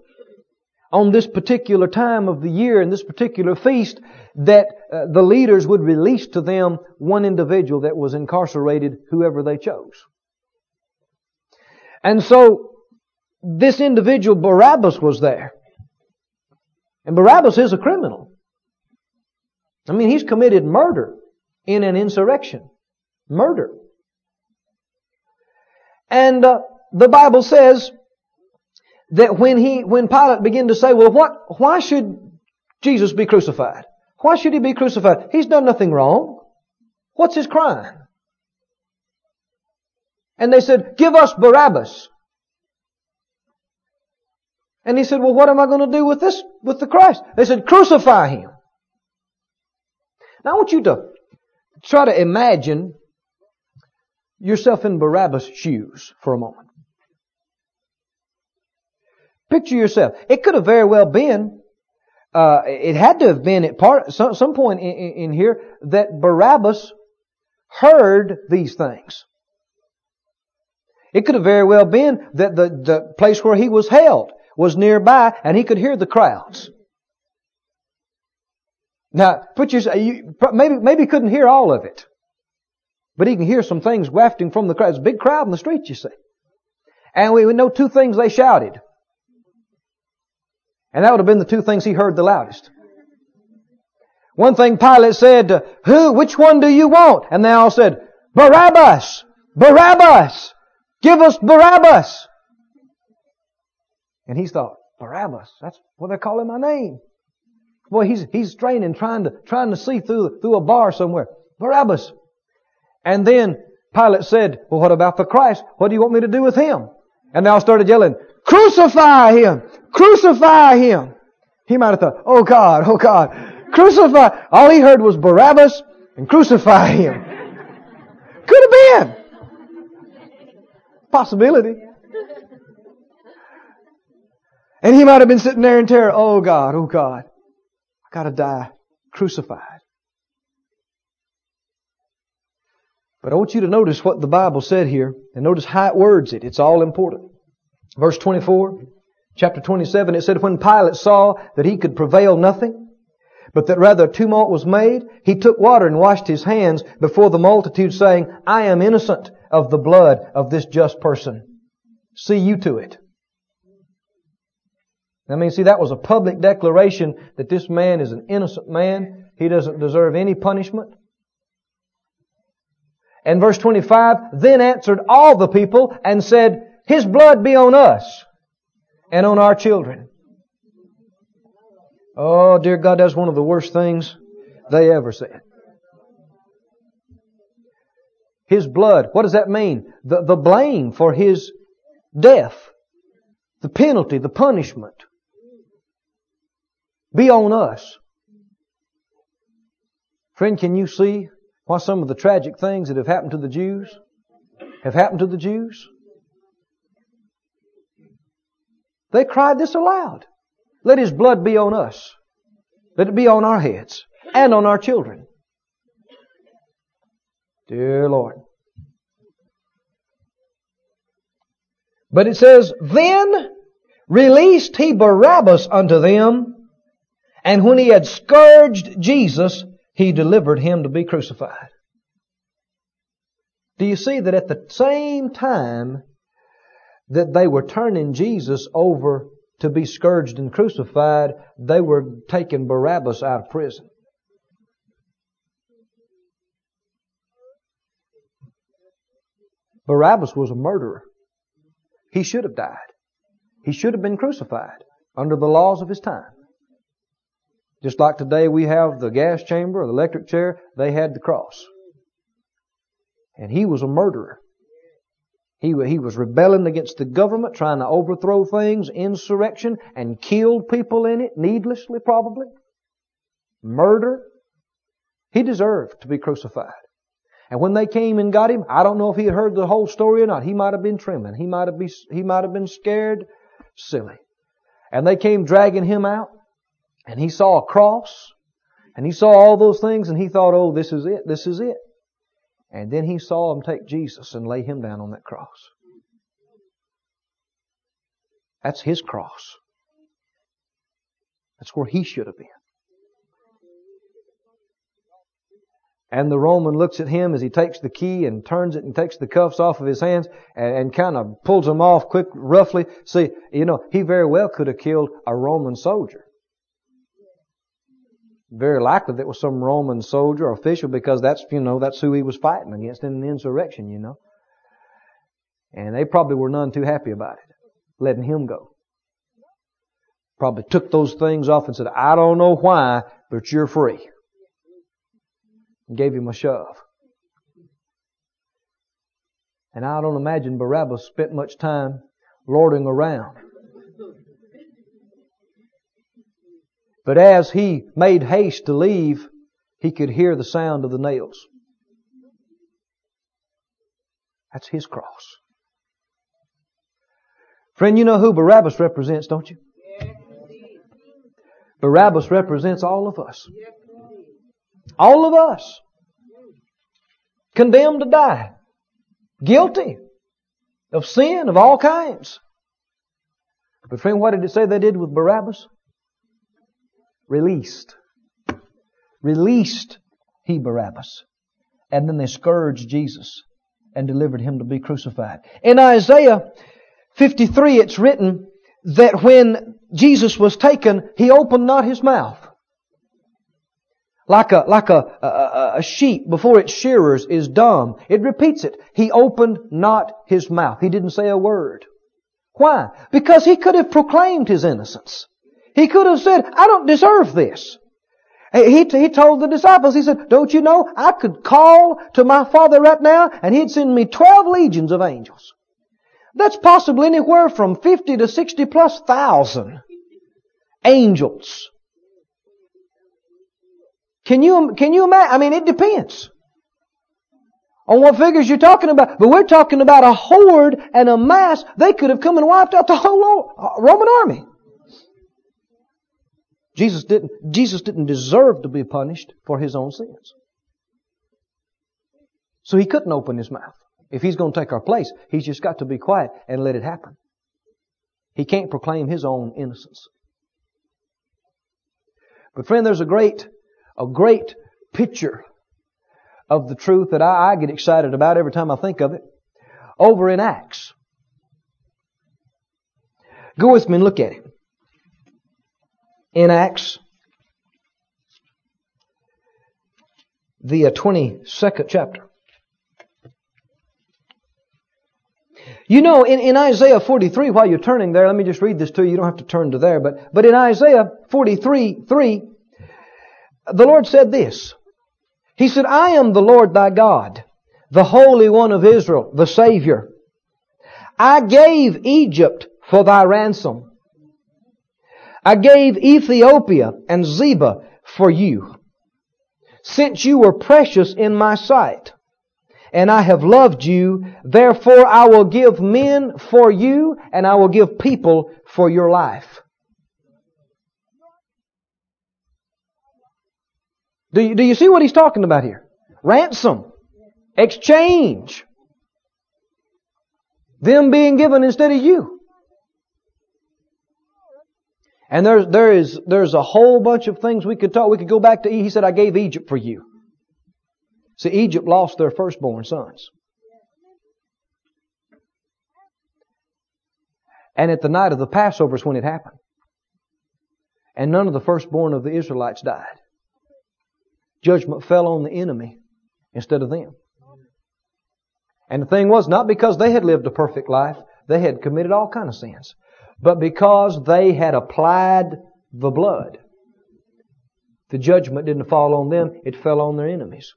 on this particular time of the year and this particular feast that uh, the leaders would release to them one individual that was incarcerated, whoever they chose. And so this individual Barabbas was there. And Barabbas is a criminal. I mean, he's committed murder in an insurrection. Murder. And uh, the Bible says that when he, when Pilate began to say, well, what, why should Jesus be crucified? Why should he be crucified? He's done nothing wrong. What's his crime? And they said, give us Barabbas. And he said, well, what am I going to do with this, with the Christ? They said, crucify him. Now I want you to try to imagine yourself in Barabbas' shoes for a moment. Picture yourself. It could have very well been, uh, it had to have been at part, some, some point in, in here that Barabbas heard these things. It could have very well been that the, the place where he was held was nearby and he could hear the crowds. Now, put your, you, maybe, maybe couldn't hear all of it. But he can hear some things wafting from the crowd. There's a big crowd in the street, you see. And we know two things they shouted. And that would have been the two things he heard the loudest. One thing Pilate said, who, which one do you want? And they all said, Barabbas! Barabbas! Give us Barabbas! And he thought, Barabbas, that's what they're calling my name. Boy, he's, he's straining, trying to, trying to see through, through a bar somewhere. Barabbas. And then Pilate said, well, what about the Christ? What do you want me to do with him? And they all started yelling, crucify him! Crucify him! He might have thought, oh God, oh God, crucify! All he heard was Barabbas and crucify him. Could have been. Possibility. And he might have been sitting there in terror. Oh God, oh God. I gotta die crucified. But I want you to notice what the Bible said here and notice how it words it. It's all important. Verse 24, chapter 27, it said, When Pilate saw that he could prevail nothing, but that rather a tumult was made, he took water and washed his hands before the multitude saying, I am innocent of the blood of this just person. See you to it. I mean, see, that was a public declaration that this man is an innocent man. He doesn't deserve any punishment. And verse 25, then answered all the people and said, His blood be on us and on our children. Oh, dear God, that's one of the worst things they ever said. His blood, what does that mean? The, the blame for his death, the penalty, the punishment, be on us. Friend, can you see why some of the tragic things that have happened to the Jews have happened to the Jews? They cried this aloud. Let His blood be on us. Let it be on our heads and on our children. Dear Lord. But it says, Then released he Barabbas unto them, and when he had scourged Jesus, he delivered him to be crucified. Do you see that at the same time that they were turning Jesus over to be scourged and crucified, they were taking Barabbas out of prison? Barabbas was a murderer. He should have died. He should have been crucified under the laws of his time. Just like today we have the gas chamber or the electric chair, they had the cross. And he was a murderer. He, he was rebelling against the government, trying to overthrow things, insurrection, and killed people in it, needlessly probably. Murder. He deserved to be crucified. And when they came and got him, I don't know if he had heard the whole story or not. He might have been trembling. He might have, be, he might have been scared silly. And they came dragging him out. And he saw a cross. And he saw all those things and he thought, oh, this is it. This is it. And then he saw them take Jesus and lay him down on that cross. That's his cross. That's where he should have been. And the Roman looks at him as he takes the key and turns it and takes the cuffs off of his hands and, and kind of pulls them off quick, roughly. See, you know, he very well could have killed a Roman soldier. Very likely that was some Roman soldier or official because that's, you know, that's who he was fighting against in an insurrection, you know. And they probably were none too happy about it, letting him go. Probably took those things off and said, I don't know why, but you're free and gave him a shove. And I don't imagine Barabbas spent much time lording around. But as he made haste to leave, he could hear the sound of the nails. That's his cross. Friend, you know who Barabbas represents, don't you? Barabbas represents all of us. All of us. Condemned to die. Guilty of sin of all kinds. But friend, what did it say they did with Barabbas? Released. Released he Barabbas. And then they scourged Jesus and delivered him to be crucified. In Isaiah 53 it's written that when Jesus was taken, he opened not his mouth. Like a, like a, a, a, sheep before its shearers is dumb. It repeats it. He opened not his mouth. He didn't say a word. Why? Because he could have proclaimed his innocence. He could have said, I don't deserve this. He, he told the disciples, he said, don't you know, I could call to my Father right now and he'd send me 12 legions of angels. That's possibly anywhere from 50 to 60 plus thousand angels. Can you, can you imagine? I mean, it depends on what figures you're talking about. But we're talking about a horde and a mass. They could have come and wiped out the whole uh, Roman army. Jesus didn't, Jesus didn't deserve to be punished for his own sins. So he couldn't open his mouth. If he's going to take our place, he's just got to be quiet and let it happen. He can't proclaim his own innocence. But friend, there's a great, a great picture of the truth that I, I get excited about every time I think of it. Over in Acts. Go with me and look at it. In Acts, the uh, 22nd chapter. You know, in, in Isaiah 43, while you're turning there, let me just read this to you. You don't have to turn to there, but, but in Isaiah 43, 3, the Lord said this. He said, I am the Lord thy God, the Holy One of Israel, the Savior. I gave Egypt for thy ransom. I gave Ethiopia and Seba for you, since you were precious in my sight and I have loved you. Therefore I will give men for you and I will give people for your life. Do you, do you see what he's talking about here? Ransom. Exchange. Them being given instead of you. And there's, there is, there's a whole bunch of things we could talk. We could go back to, he said, I gave Egypt for you. See, Egypt lost their firstborn sons. And at the night of the Passover is when it happened. And none of the firstborn of the Israelites died. Judgment fell on the enemy instead of them. And the thing was, not because they had lived a perfect life, they had committed all kind of sins, but because they had applied the blood. The judgment didn't fall on them, it fell on their enemies.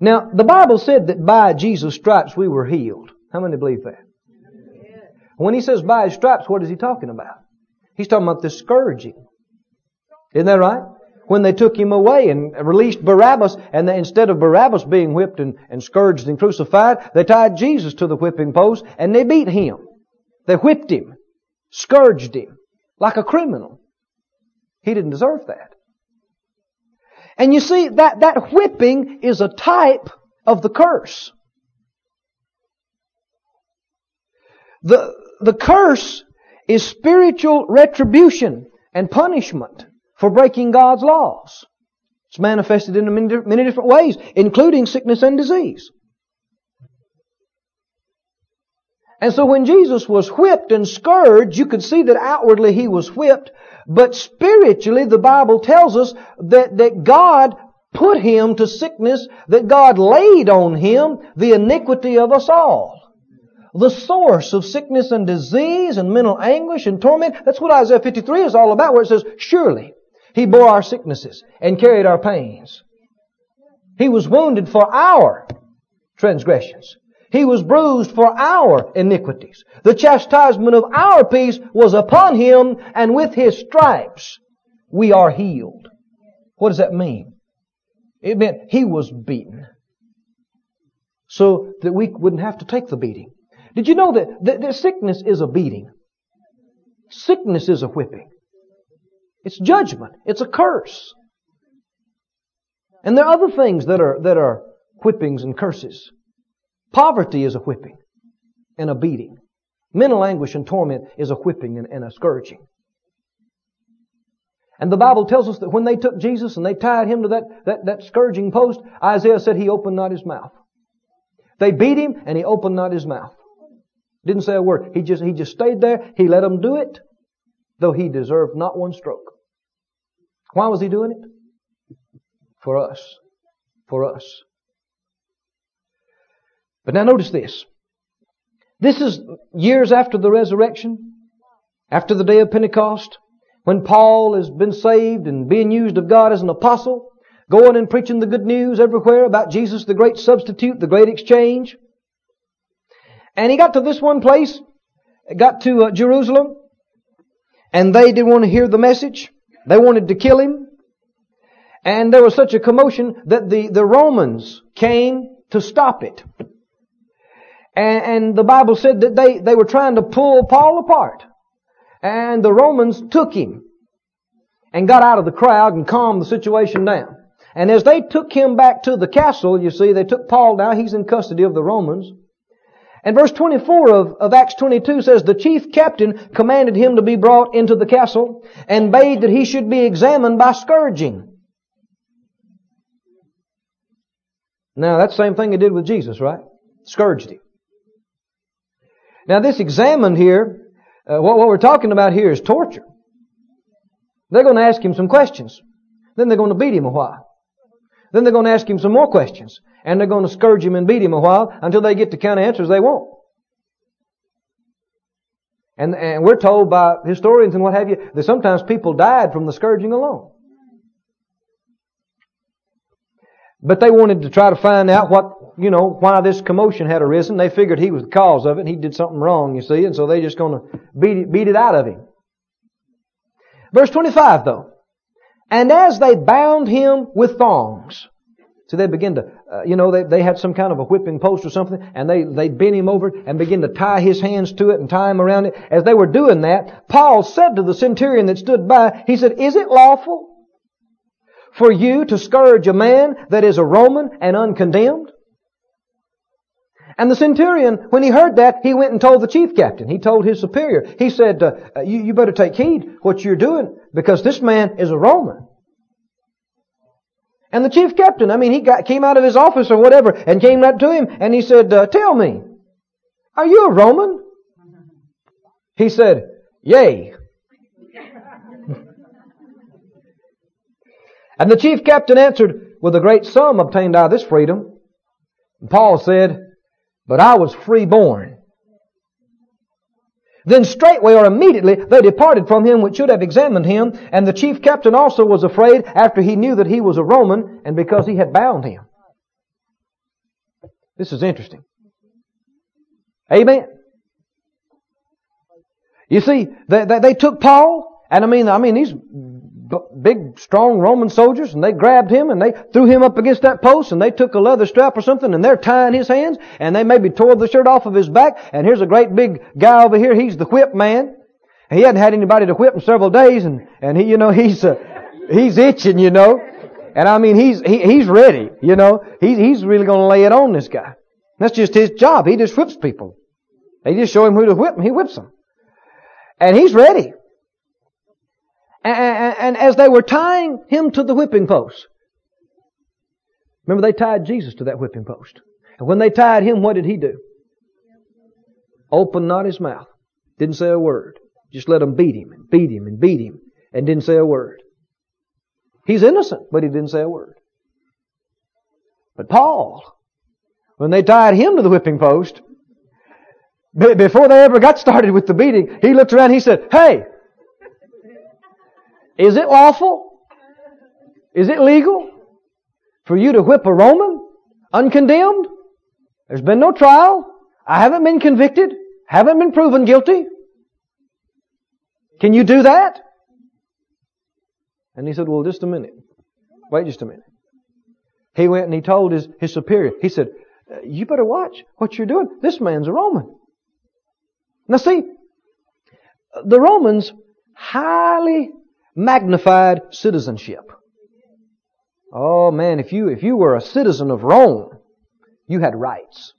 Now, the Bible said that by Jesus' stripes we were healed. How many believe that? When he says by his stripes, what is he talking about? He's talking about the scourging. Isn't that right? When they took him away and released Barabbas, and they, instead of Barabbas being whipped and, and scourged and crucified, they tied Jesus to the whipping post and they beat him. They whipped him, scourged him, like a criminal. He didn't deserve that. And you see, that, that whipping is a type of the curse. The, the curse is spiritual retribution and punishment for breaking God's laws. It's manifested in many, different ways, including sickness and disease. And so when Jesus was whipped and scourged, you could see that outwardly he was whipped, but spiritually, the Bible tells us that, that God put him to sickness, that God laid on him the iniquity of us all. The source of sickness and disease and mental anguish and torment, that's what Isaiah 53 is all about, where it says, Surely He bore our sicknesses and carried our pains. He was wounded for our transgressions. He was bruised for our iniquities. The chastisement of our peace was upon him, and with his stripes we are healed. What does that mean? It meant he was beaten. so that we wouldn't have to take the beating. Did you know that, that, that sickness is a beating? Sickness is a whipping. It's judgment. It's a curse. And there are other things that are, that are whippings and curses. Poverty is a whipping and a beating. Mental anguish and torment is a whipping and, and a scourging. And the Bible tells us that when they took Jesus and they tied him to that, that, that scourging post, Isaiah said he opened not his mouth. They beat him and he opened not his mouth. Didn't say a word. He just, he just stayed there. He let them do it, though he deserved not one stroke. Why was he doing it? For us. For us. But now notice this. This is years after the resurrection, after the day of Pentecost when Paul has been saved and being used of God as an apostle, going and preaching the good news everywhere about Jesus, the great substitute, the great exchange. And he got to this one place, got to uh, Jerusalem, and they didn't want to hear the message. They wanted to kill him. And there was such a commotion that the, the Romans came to stop it. And, and the Bible said that they, they were trying to pull Paul apart. And the Romans took him and got out of the crowd and calmed the situation down. And as they took him back to the castle, you see, they took Paul down. He's in custody of the Romans. And verse 24 of, of Acts 22 says, The chief captain commanded him to be brought into the castle and bade that he should be examined by scourging. Now, that's the same thing he did with Jesus, right? Scourged him. Now, this examined here uh, what, what we're talking about here is torture. They're going to ask him some questions. Then they're going to beat him a while. Then they're going to ask him some more questions. And they're going to scourge him and beat him a while until they get the kind of answers they want. And, and we're told by historians and what have you that sometimes people died from the scourging alone. But they wanted to try to find out what you know, why this commotion had arisen. They figured he was the cause of it he did something wrong, you see, and so they're just gonna beat it, beat it out of him. Verse 25 though. And as they bound him with thongs, so they begin to, uh, you know, they, they had some kind of a whipping post or something, and they, they bent him over and begin to tie his hands to it and tie him around it. As they were doing that, Paul said to the centurion that stood by, he said, Is it lawful for you to scourge a man that is a Roman and uncondemned? And the centurion, when he heard that, he went and told the chief captain. He told his superior. He said, uh, uh, you, you better take heed what you're doing because this man is a Roman. And the chief captain, I mean, he got, came out of his office or whatever and came right to him and he said, uh, tell me, are you a Roman? He said, yea. and the chief captain answered, with a great sum obtained of this freedom. And Paul said, but I was freeborn. Then straightway or immediately they departed from him which should have examined him, and the chief captain also was afraid after he knew that he was a Roman, and because he had bound him. This is interesting. Amen. You see, they, they, they took Paul, and I mean, I mean, these big, strong Roman soldiers, and they grabbed him and they threw him up against that post, and they took a leather strap or something, and they're tying his hands, and they maybe tore the shirt off of his back, and here's a great big guy over here, he's the whip man. He hadn't had anybody to whip in several days, and, and he, you know, he's, uh, he's itching, you know. And I mean, he's, he, he's ready, you know. He's, he's really gonna lay it on this guy. That's just his job. He just whips people. They just show him who to whip, and he whips them. And he's ready. And, and as they were tying him to the whipping post, remember they tied Jesus to that whipping post. And when they tied him, what did he do? Opened not his mouth. Didn't say a word. Just let them beat him and beat him and beat him and didn't say a word. He's innocent, but he didn't say a word. But Paul, when they tied him to the whipping post, before they ever got started with the beating, he looked around, he said, Hey, is it lawful? Is it legal for you to whip a Roman uncondemned? There's been no trial. I haven't been convicted. Haven't been proven guilty. Can you do that? And he said, well, just a minute. Wait just a minute. He went and he told his, his superior, he said, uh, you better watch what you're doing. This man's a Roman. Now see, the Romans highly magnified citizenship. Oh man, if you, if you were a citizen of Rome, you had rights.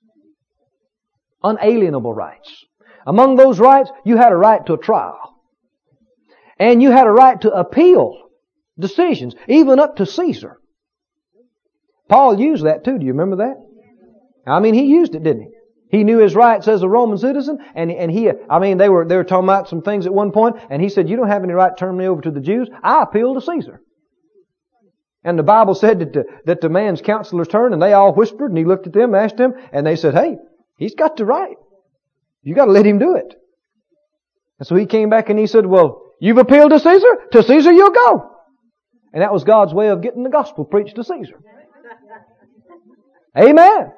Unalienable rights. Among those rights, you had a right to a trial. And you had a right to appeal decisions, even up to Caesar. Paul used that too. Do you remember that? I mean, he used it, didn't he? He knew his rights as a Roman citizen, and, and he, I mean, they were, they were talking about some things at one point, and he said, you don't have any right to turn me over to the Jews. I appeal to Caesar. And the Bible said that the, that the man's counselors turned and they all whispered and he looked at them, asked them, and they said, hey, he's got the right. You gotta let him do it. And so he came back and he said, well, you've appealed to Caesar? To Caesar you'll go. And that was God's way of getting the gospel preached to Caesar. Amen.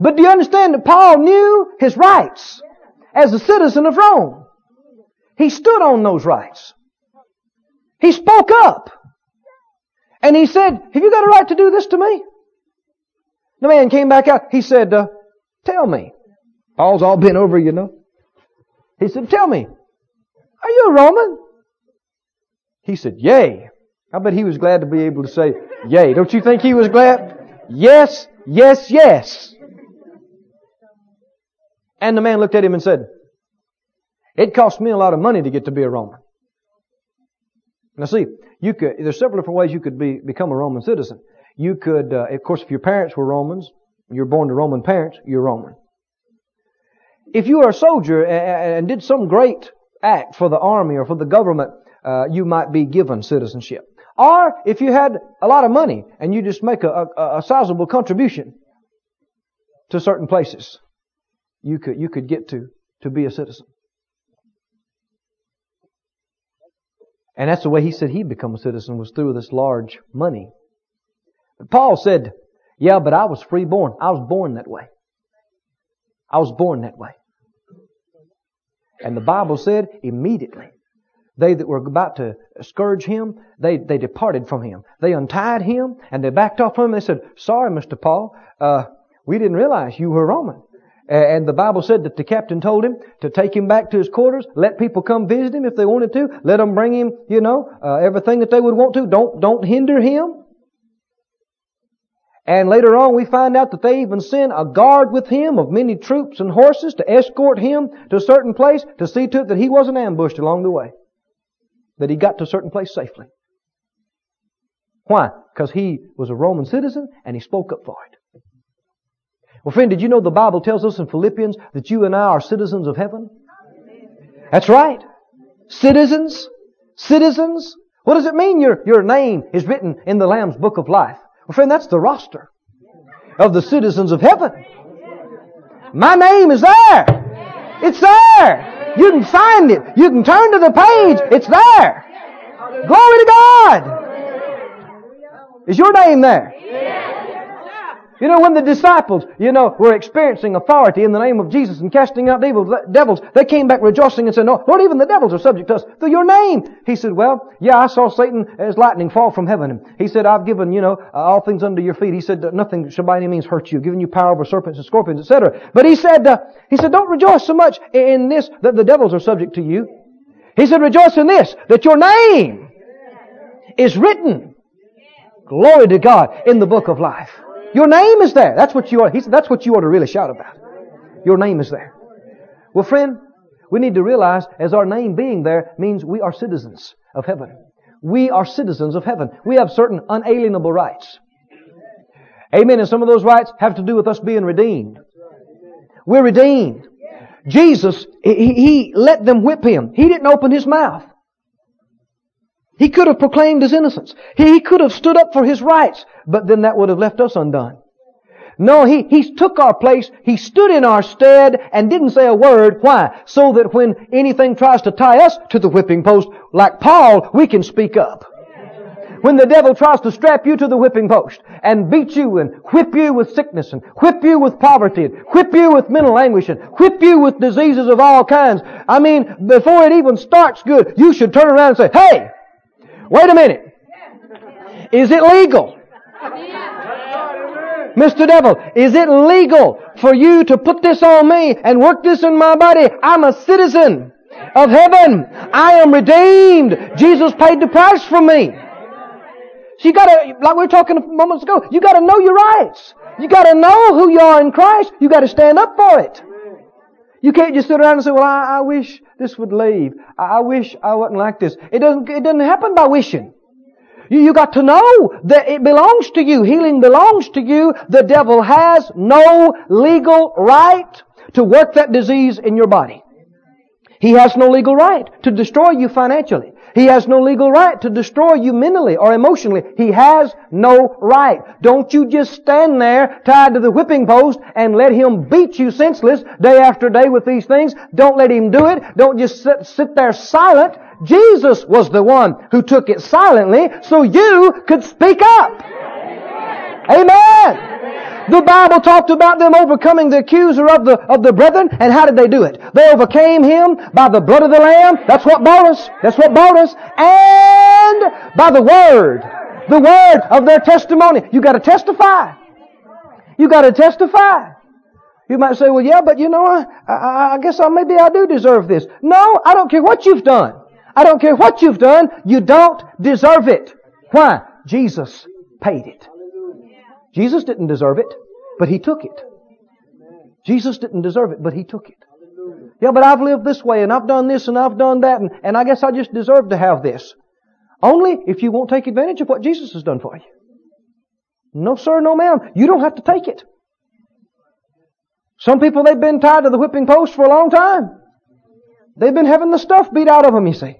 But do you understand that Paul knew his rights as a citizen of Rome? He stood on those rights. He spoke up. And he said, have you got a right to do this to me? The man came back out. He said, uh, tell me. Paul's all bent over, you know. He said, tell me, are you a Roman? He said, yea. I bet he was glad to be able to say, yea. Don't you think he was glad? Yes, yes, yes. And the man looked at him and said, it cost me a lot of money to get to be a Roman. Now see, you could, there's several different ways you could be, become a Roman citizen. You could, uh, of course, if your parents were Romans, you're born to Roman parents, you're Roman. If you are a soldier and did some great act for the army or for the government, uh, you might be given citizenship. Or if you had a lot of money and you just make a, a, a sizable contribution to certain places, you could, you could get to, to be a citizen. And that's the way he said he'd become a citizen was through this large money. But Paul said, yeah, but I was freeborn. I was born that way. I was born that way. And the Bible said immediately, they that were about to scourge him, they, they departed from him. They untied him and they backed off from him. They said, sorry, Mr. Paul, uh, we didn't realize you were Roman. And the Bible said that the captain told him to take him back to his quarters, let people come visit him if they wanted to, let them bring him, you know, uh, everything that they would want to. Don't, don't hinder him. And later on we find out that they even sent a guard with him of many troops and horses to escort him to a certain place to see to it that he wasn't ambushed along the way. That he got to a certain place safely. Why? Because he was a Roman citizen and he spoke up for it. Well, friend, did you know the Bible tells us in Philippians that you and I are citizens of heaven? That's right. Citizens. Citizens. What does it mean your, your name is written in the Lamb's book of life? Well, friend, that's the roster of the citizens of heaven. My name is there. It's there. You can find it. You can turn to the page. It's there. Glory to God. Is your name there? You know, when the disciples, you know, were experiencing authority in the name of Jesus and casting out devils, they came back rejoicing and said, no, Lord, even the devils are subject to us through your name. He said, well, yeah, I saw Satan as lightning fall from heaven. He said, I've given, you know, all things under your feet. He said, nothing shall by any means hurt you, giving you power over serpents and scorpions, etc. But he said, uh, he said, don't rejoice so much in this that the devils are subject to you. He said, rejoice in this, that your name is written. Glory to God in the book of life. Your name is there. That's what you are. he said, that's what you ought to really shout about. Your name is there. Well, friend, we need to realize as our name being there means we are citizens of heaven. We are citizens of heaven. We have certain unalienable rights. Amen. And some of those rights have to do with us being redeemed. We're redeemed. Jesus, he, he let them whip him. He didn't open his mouth. He could have proclaimed his innocence. He could have stood up for his rights, but then that would have left us undone. No, he, he took our place, he stood in our stead and didn't say a word. Why? So that when anything tries to tie us to the whipping post, like Paul, we can speak up. When the devil tries to strap you to the whipping post and beat you and whip you with sickness and whip you with poverty and whip you with mental anguish and whip you with diseases of all kinds, I mean, before it even starts good, you should turn around and say, hey, Wait a minute. Is it legal? Mr. Devil, is it legal for you to put this on me and work this in my body? I'm a citizen of heaven. I am redeemed. Jesus paid the price for me. So you gotta, like we were talking moments ago, you gotta know your rights. You gotta know who you are in Christ. You gotta stand up for it. You can't just sit around and say, well, I, I wish this would leave. I, I wish I wasn't like this. It doesn't, it doesn't happen by wishing. You, you got to know that it belongs to you. Healing belongs to you. The devil has no legal right to work that disease in your body. He has no legal right to destroy you financially. He has no legal right to destroy you mentally or emotionally. He has no right. Don't you just stand there tied to the whipping post and let him beat you senseless day after day with these things. Don't let him do it. Don't just sit, sit there silent. Jesus was the one who took it silently so you could speak up. Amen. The Bible talked about them overcoming the accuser of the, of the brethren, and how did they do it? They overcame him by the blood of the Lamb. That's what bought us. That's what bought us. And by the word. The word of their testimony. You gotta testify. You gotta testify. You might say, well, yeah, but you know, I, I, I guess I, maybe I do deserve this. No, I don't care what you've done. I don't care what you've done. You don't deserve it. Why? Jesus paid it. Jesus didn't deserve it, but He took it. Jesus didn't deserve it, but He took it. Yeah, but I've lived this way and I've done this and I've done that and, and I guess I just deserve to have this. Only if you won't take advantage of what Jesus has done for you. No sir, no ma'am. You don't have to take it. Some people, they've been tied to the whipping post for a long time. They've been having the stuff beat out of them, you see.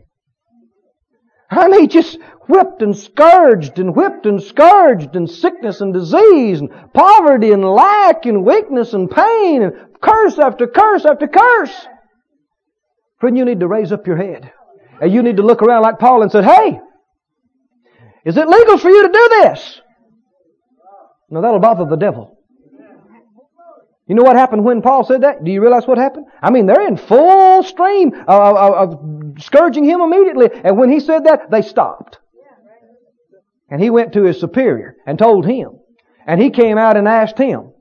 I mean, just whipped and scourged and whipped and scourged and sickness and disease and poverty and lack and weakness and pain and curse after curse after curse. Friend, you need to raise up your head. And you need to look around like Paul and say, hey, is it legal for you to do this? No, that'll bother the devil. You know what happened when Paul said that? Do you realize what happened? I mean, they're in full stream of, of, of scourging him immediately. And when he said that, they stopped. And he went to his superior and told him. And he came out and asked him,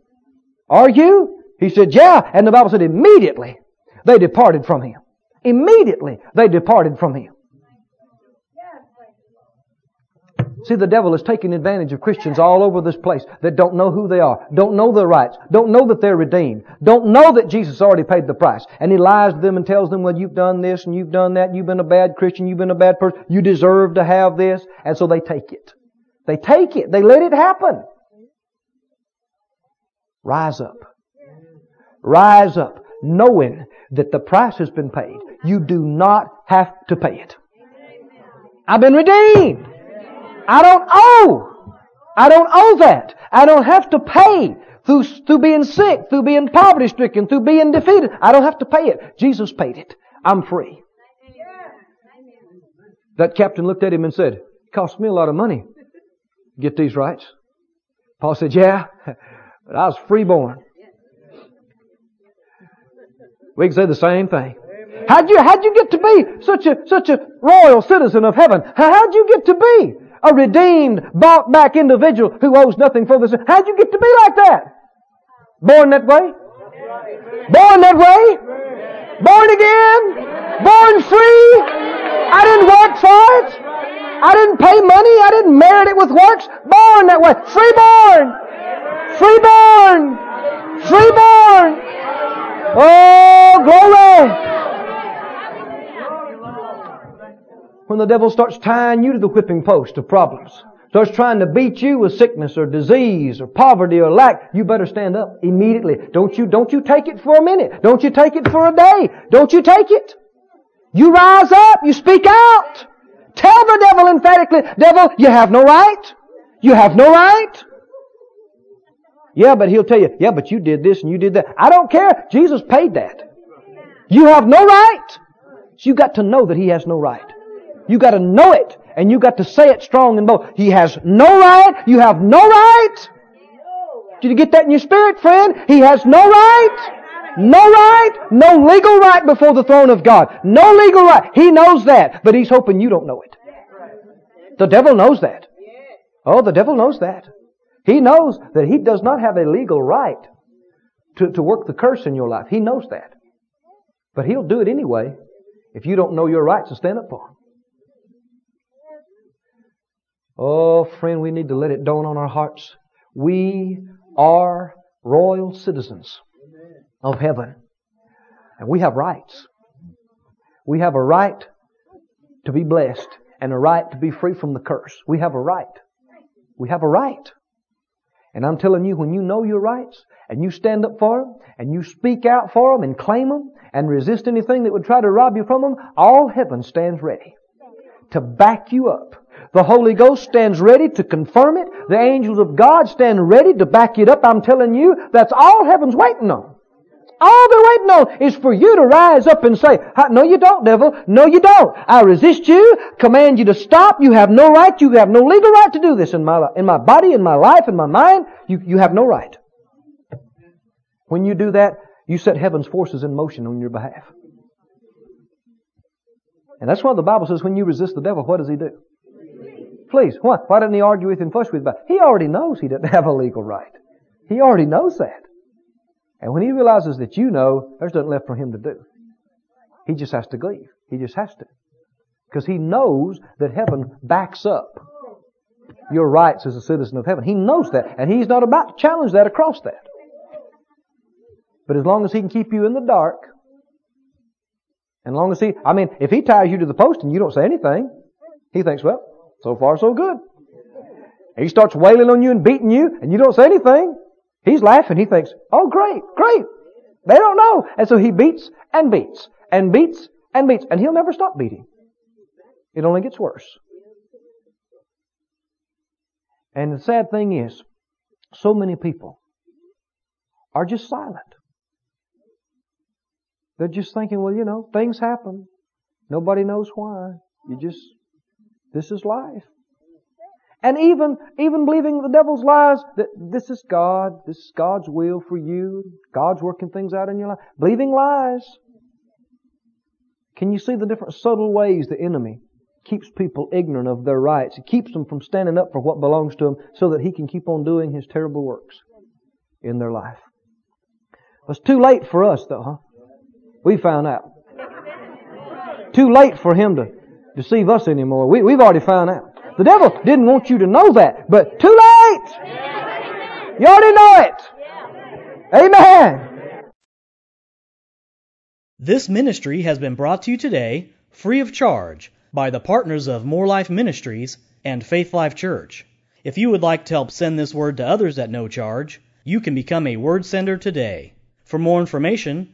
Are you? He said, Yeah. And the Bible said immediately they departed from him. Immediately they departed from him. See, the devil is taking advantage of Christians all over this place that don't know who they are, don't know their rights, don't know that they're redeemed, don't know that Jesus already paid the price. And he lies to them and tells them, well, you've done this and you've done that, you've been a bad Christian, you've been a bad person, you deserve to have this. And so they take it. They take it. They let it happen. Rise up. Rise up knowing that the price has been paid. You do not have to pay it. I've been redeemed. I don't owe. I don't owe that. I don't have to pay through, through being sick, through being poverty stricken, through being defeated. I don't have to pay it. Jesus paid it. I'm free. That captain looked at him and said, it cost me a lot of money to get these rights. Paul said, yeah, (laughs) but I was freeborn. We can say the same thing. How'd you, how'd you get to be such a, such a royal citizen of heaven? How'd you get to be a redeemed, bought back individual who owes nothing for this. How'd you get to be like that? Born that way? Born that way? Born again? Born free? I didn't work for it. I didn't pay money. I didn't merit it with works. Born that way. Freeborn. Freeborn. Freeborn. Oh, glory. When the devil starts tying you to the whipping post of problems, starts trying to beat you with sickness or disease or poverty or lack, you better stand up immediately. Don't you, don't you take it for a minute. Don't you take it for a day. Don't you take it. You rise up. You speak out. Tell the devil emphatically, devil, you have no right. You have no right. Yeah, but he'll tell you, yeah, but you did this and you did that. I don't care. Jesus paid that. You have no right. So you got to know that he has no right. You got to know it, and you got to say it strong and bold. He has no right. You have no right. Did you get that in your spirit, friend? He has no right. No right, no legal right before the throne of God. No legal right. He knows that, but he's hoping you don't know it. The devil knows that. Oh, the devil knows that. He knows that he does not have a legal right to, to work the curse in your life. He knows that. But he'll do it anyway if you don't know your rights and stand up for them. Oh, friend, we need to let it dawn on our hearts. We are royal citizens of heaven. And we have rights. We have a right to be blessed and a right to be free from the curse. We have a right. We have a right. And I'm telling you, when you know your rights and you stand up for them and you speak out for them and claim them and resist anything that would try to rob you from them, all heaven stands ready to back you up. The Holy Ghost stands ready to confirm it. The angels of God stand ready to back it up. I'm telling you, that's all heaven's waiting on. All they're waiting on is for you to rise up and say, no you don't, devil. No you don't. I resist you, command you to stop. You have no right. You have no legal right to do this in my, in my body, in my life, in my mind. You, you have no right. When you do that, you set heaven's forces in motion on your behalf. And that's why the Bible says when you resist the devil, what does he do? Please, why? Why didn't he argue with him fuss with about? He already knows he doesn't (laughs) have a legal right. He already knows that. And when he realizes that you know, there's nothing left for him to do. He just has to leave. He just has to. Because he knows that heaven backs up your rights as a citizen of heaven. He knows that. And he's not about to challenge that across that. But as long as he can keep you in the dark, and long as he, I mean, if he ties you to the post and you don't say anything, he thinks, well, so far so good. And he starts wailing on you and beating you and you don't say anything. He's laughing. He thinks, oh great, great. They don't know. And so he beats and beats and beats and beats and he'll never stop beating. It only gets worse. And the sad thing is, so many people are just silent. They're just thinking, well, you know, things happen. Nobody knows why. You just, this is life. And even, even believing the devil's lies that this is God, this is God's will for you, God's working things out in your life. Believing lies. Can you see the different subtle ways the enemy keeps people ignorant of their rights? He keeps them from standing up for what belongs to them so that he can keep on doing his terrible works in their life. It's too late for us though, huh? We found out. Too late for him to deceive us anymore. We, we've already found out. The devil didn't want you to know that, but too late! You already know it! Amen! This ministry has been brought to you today free of charge by the partners of Moore Life Ministries and Faith Life Church. If you would like to help send this word to others at no charge, you can become a word sender today. For more information,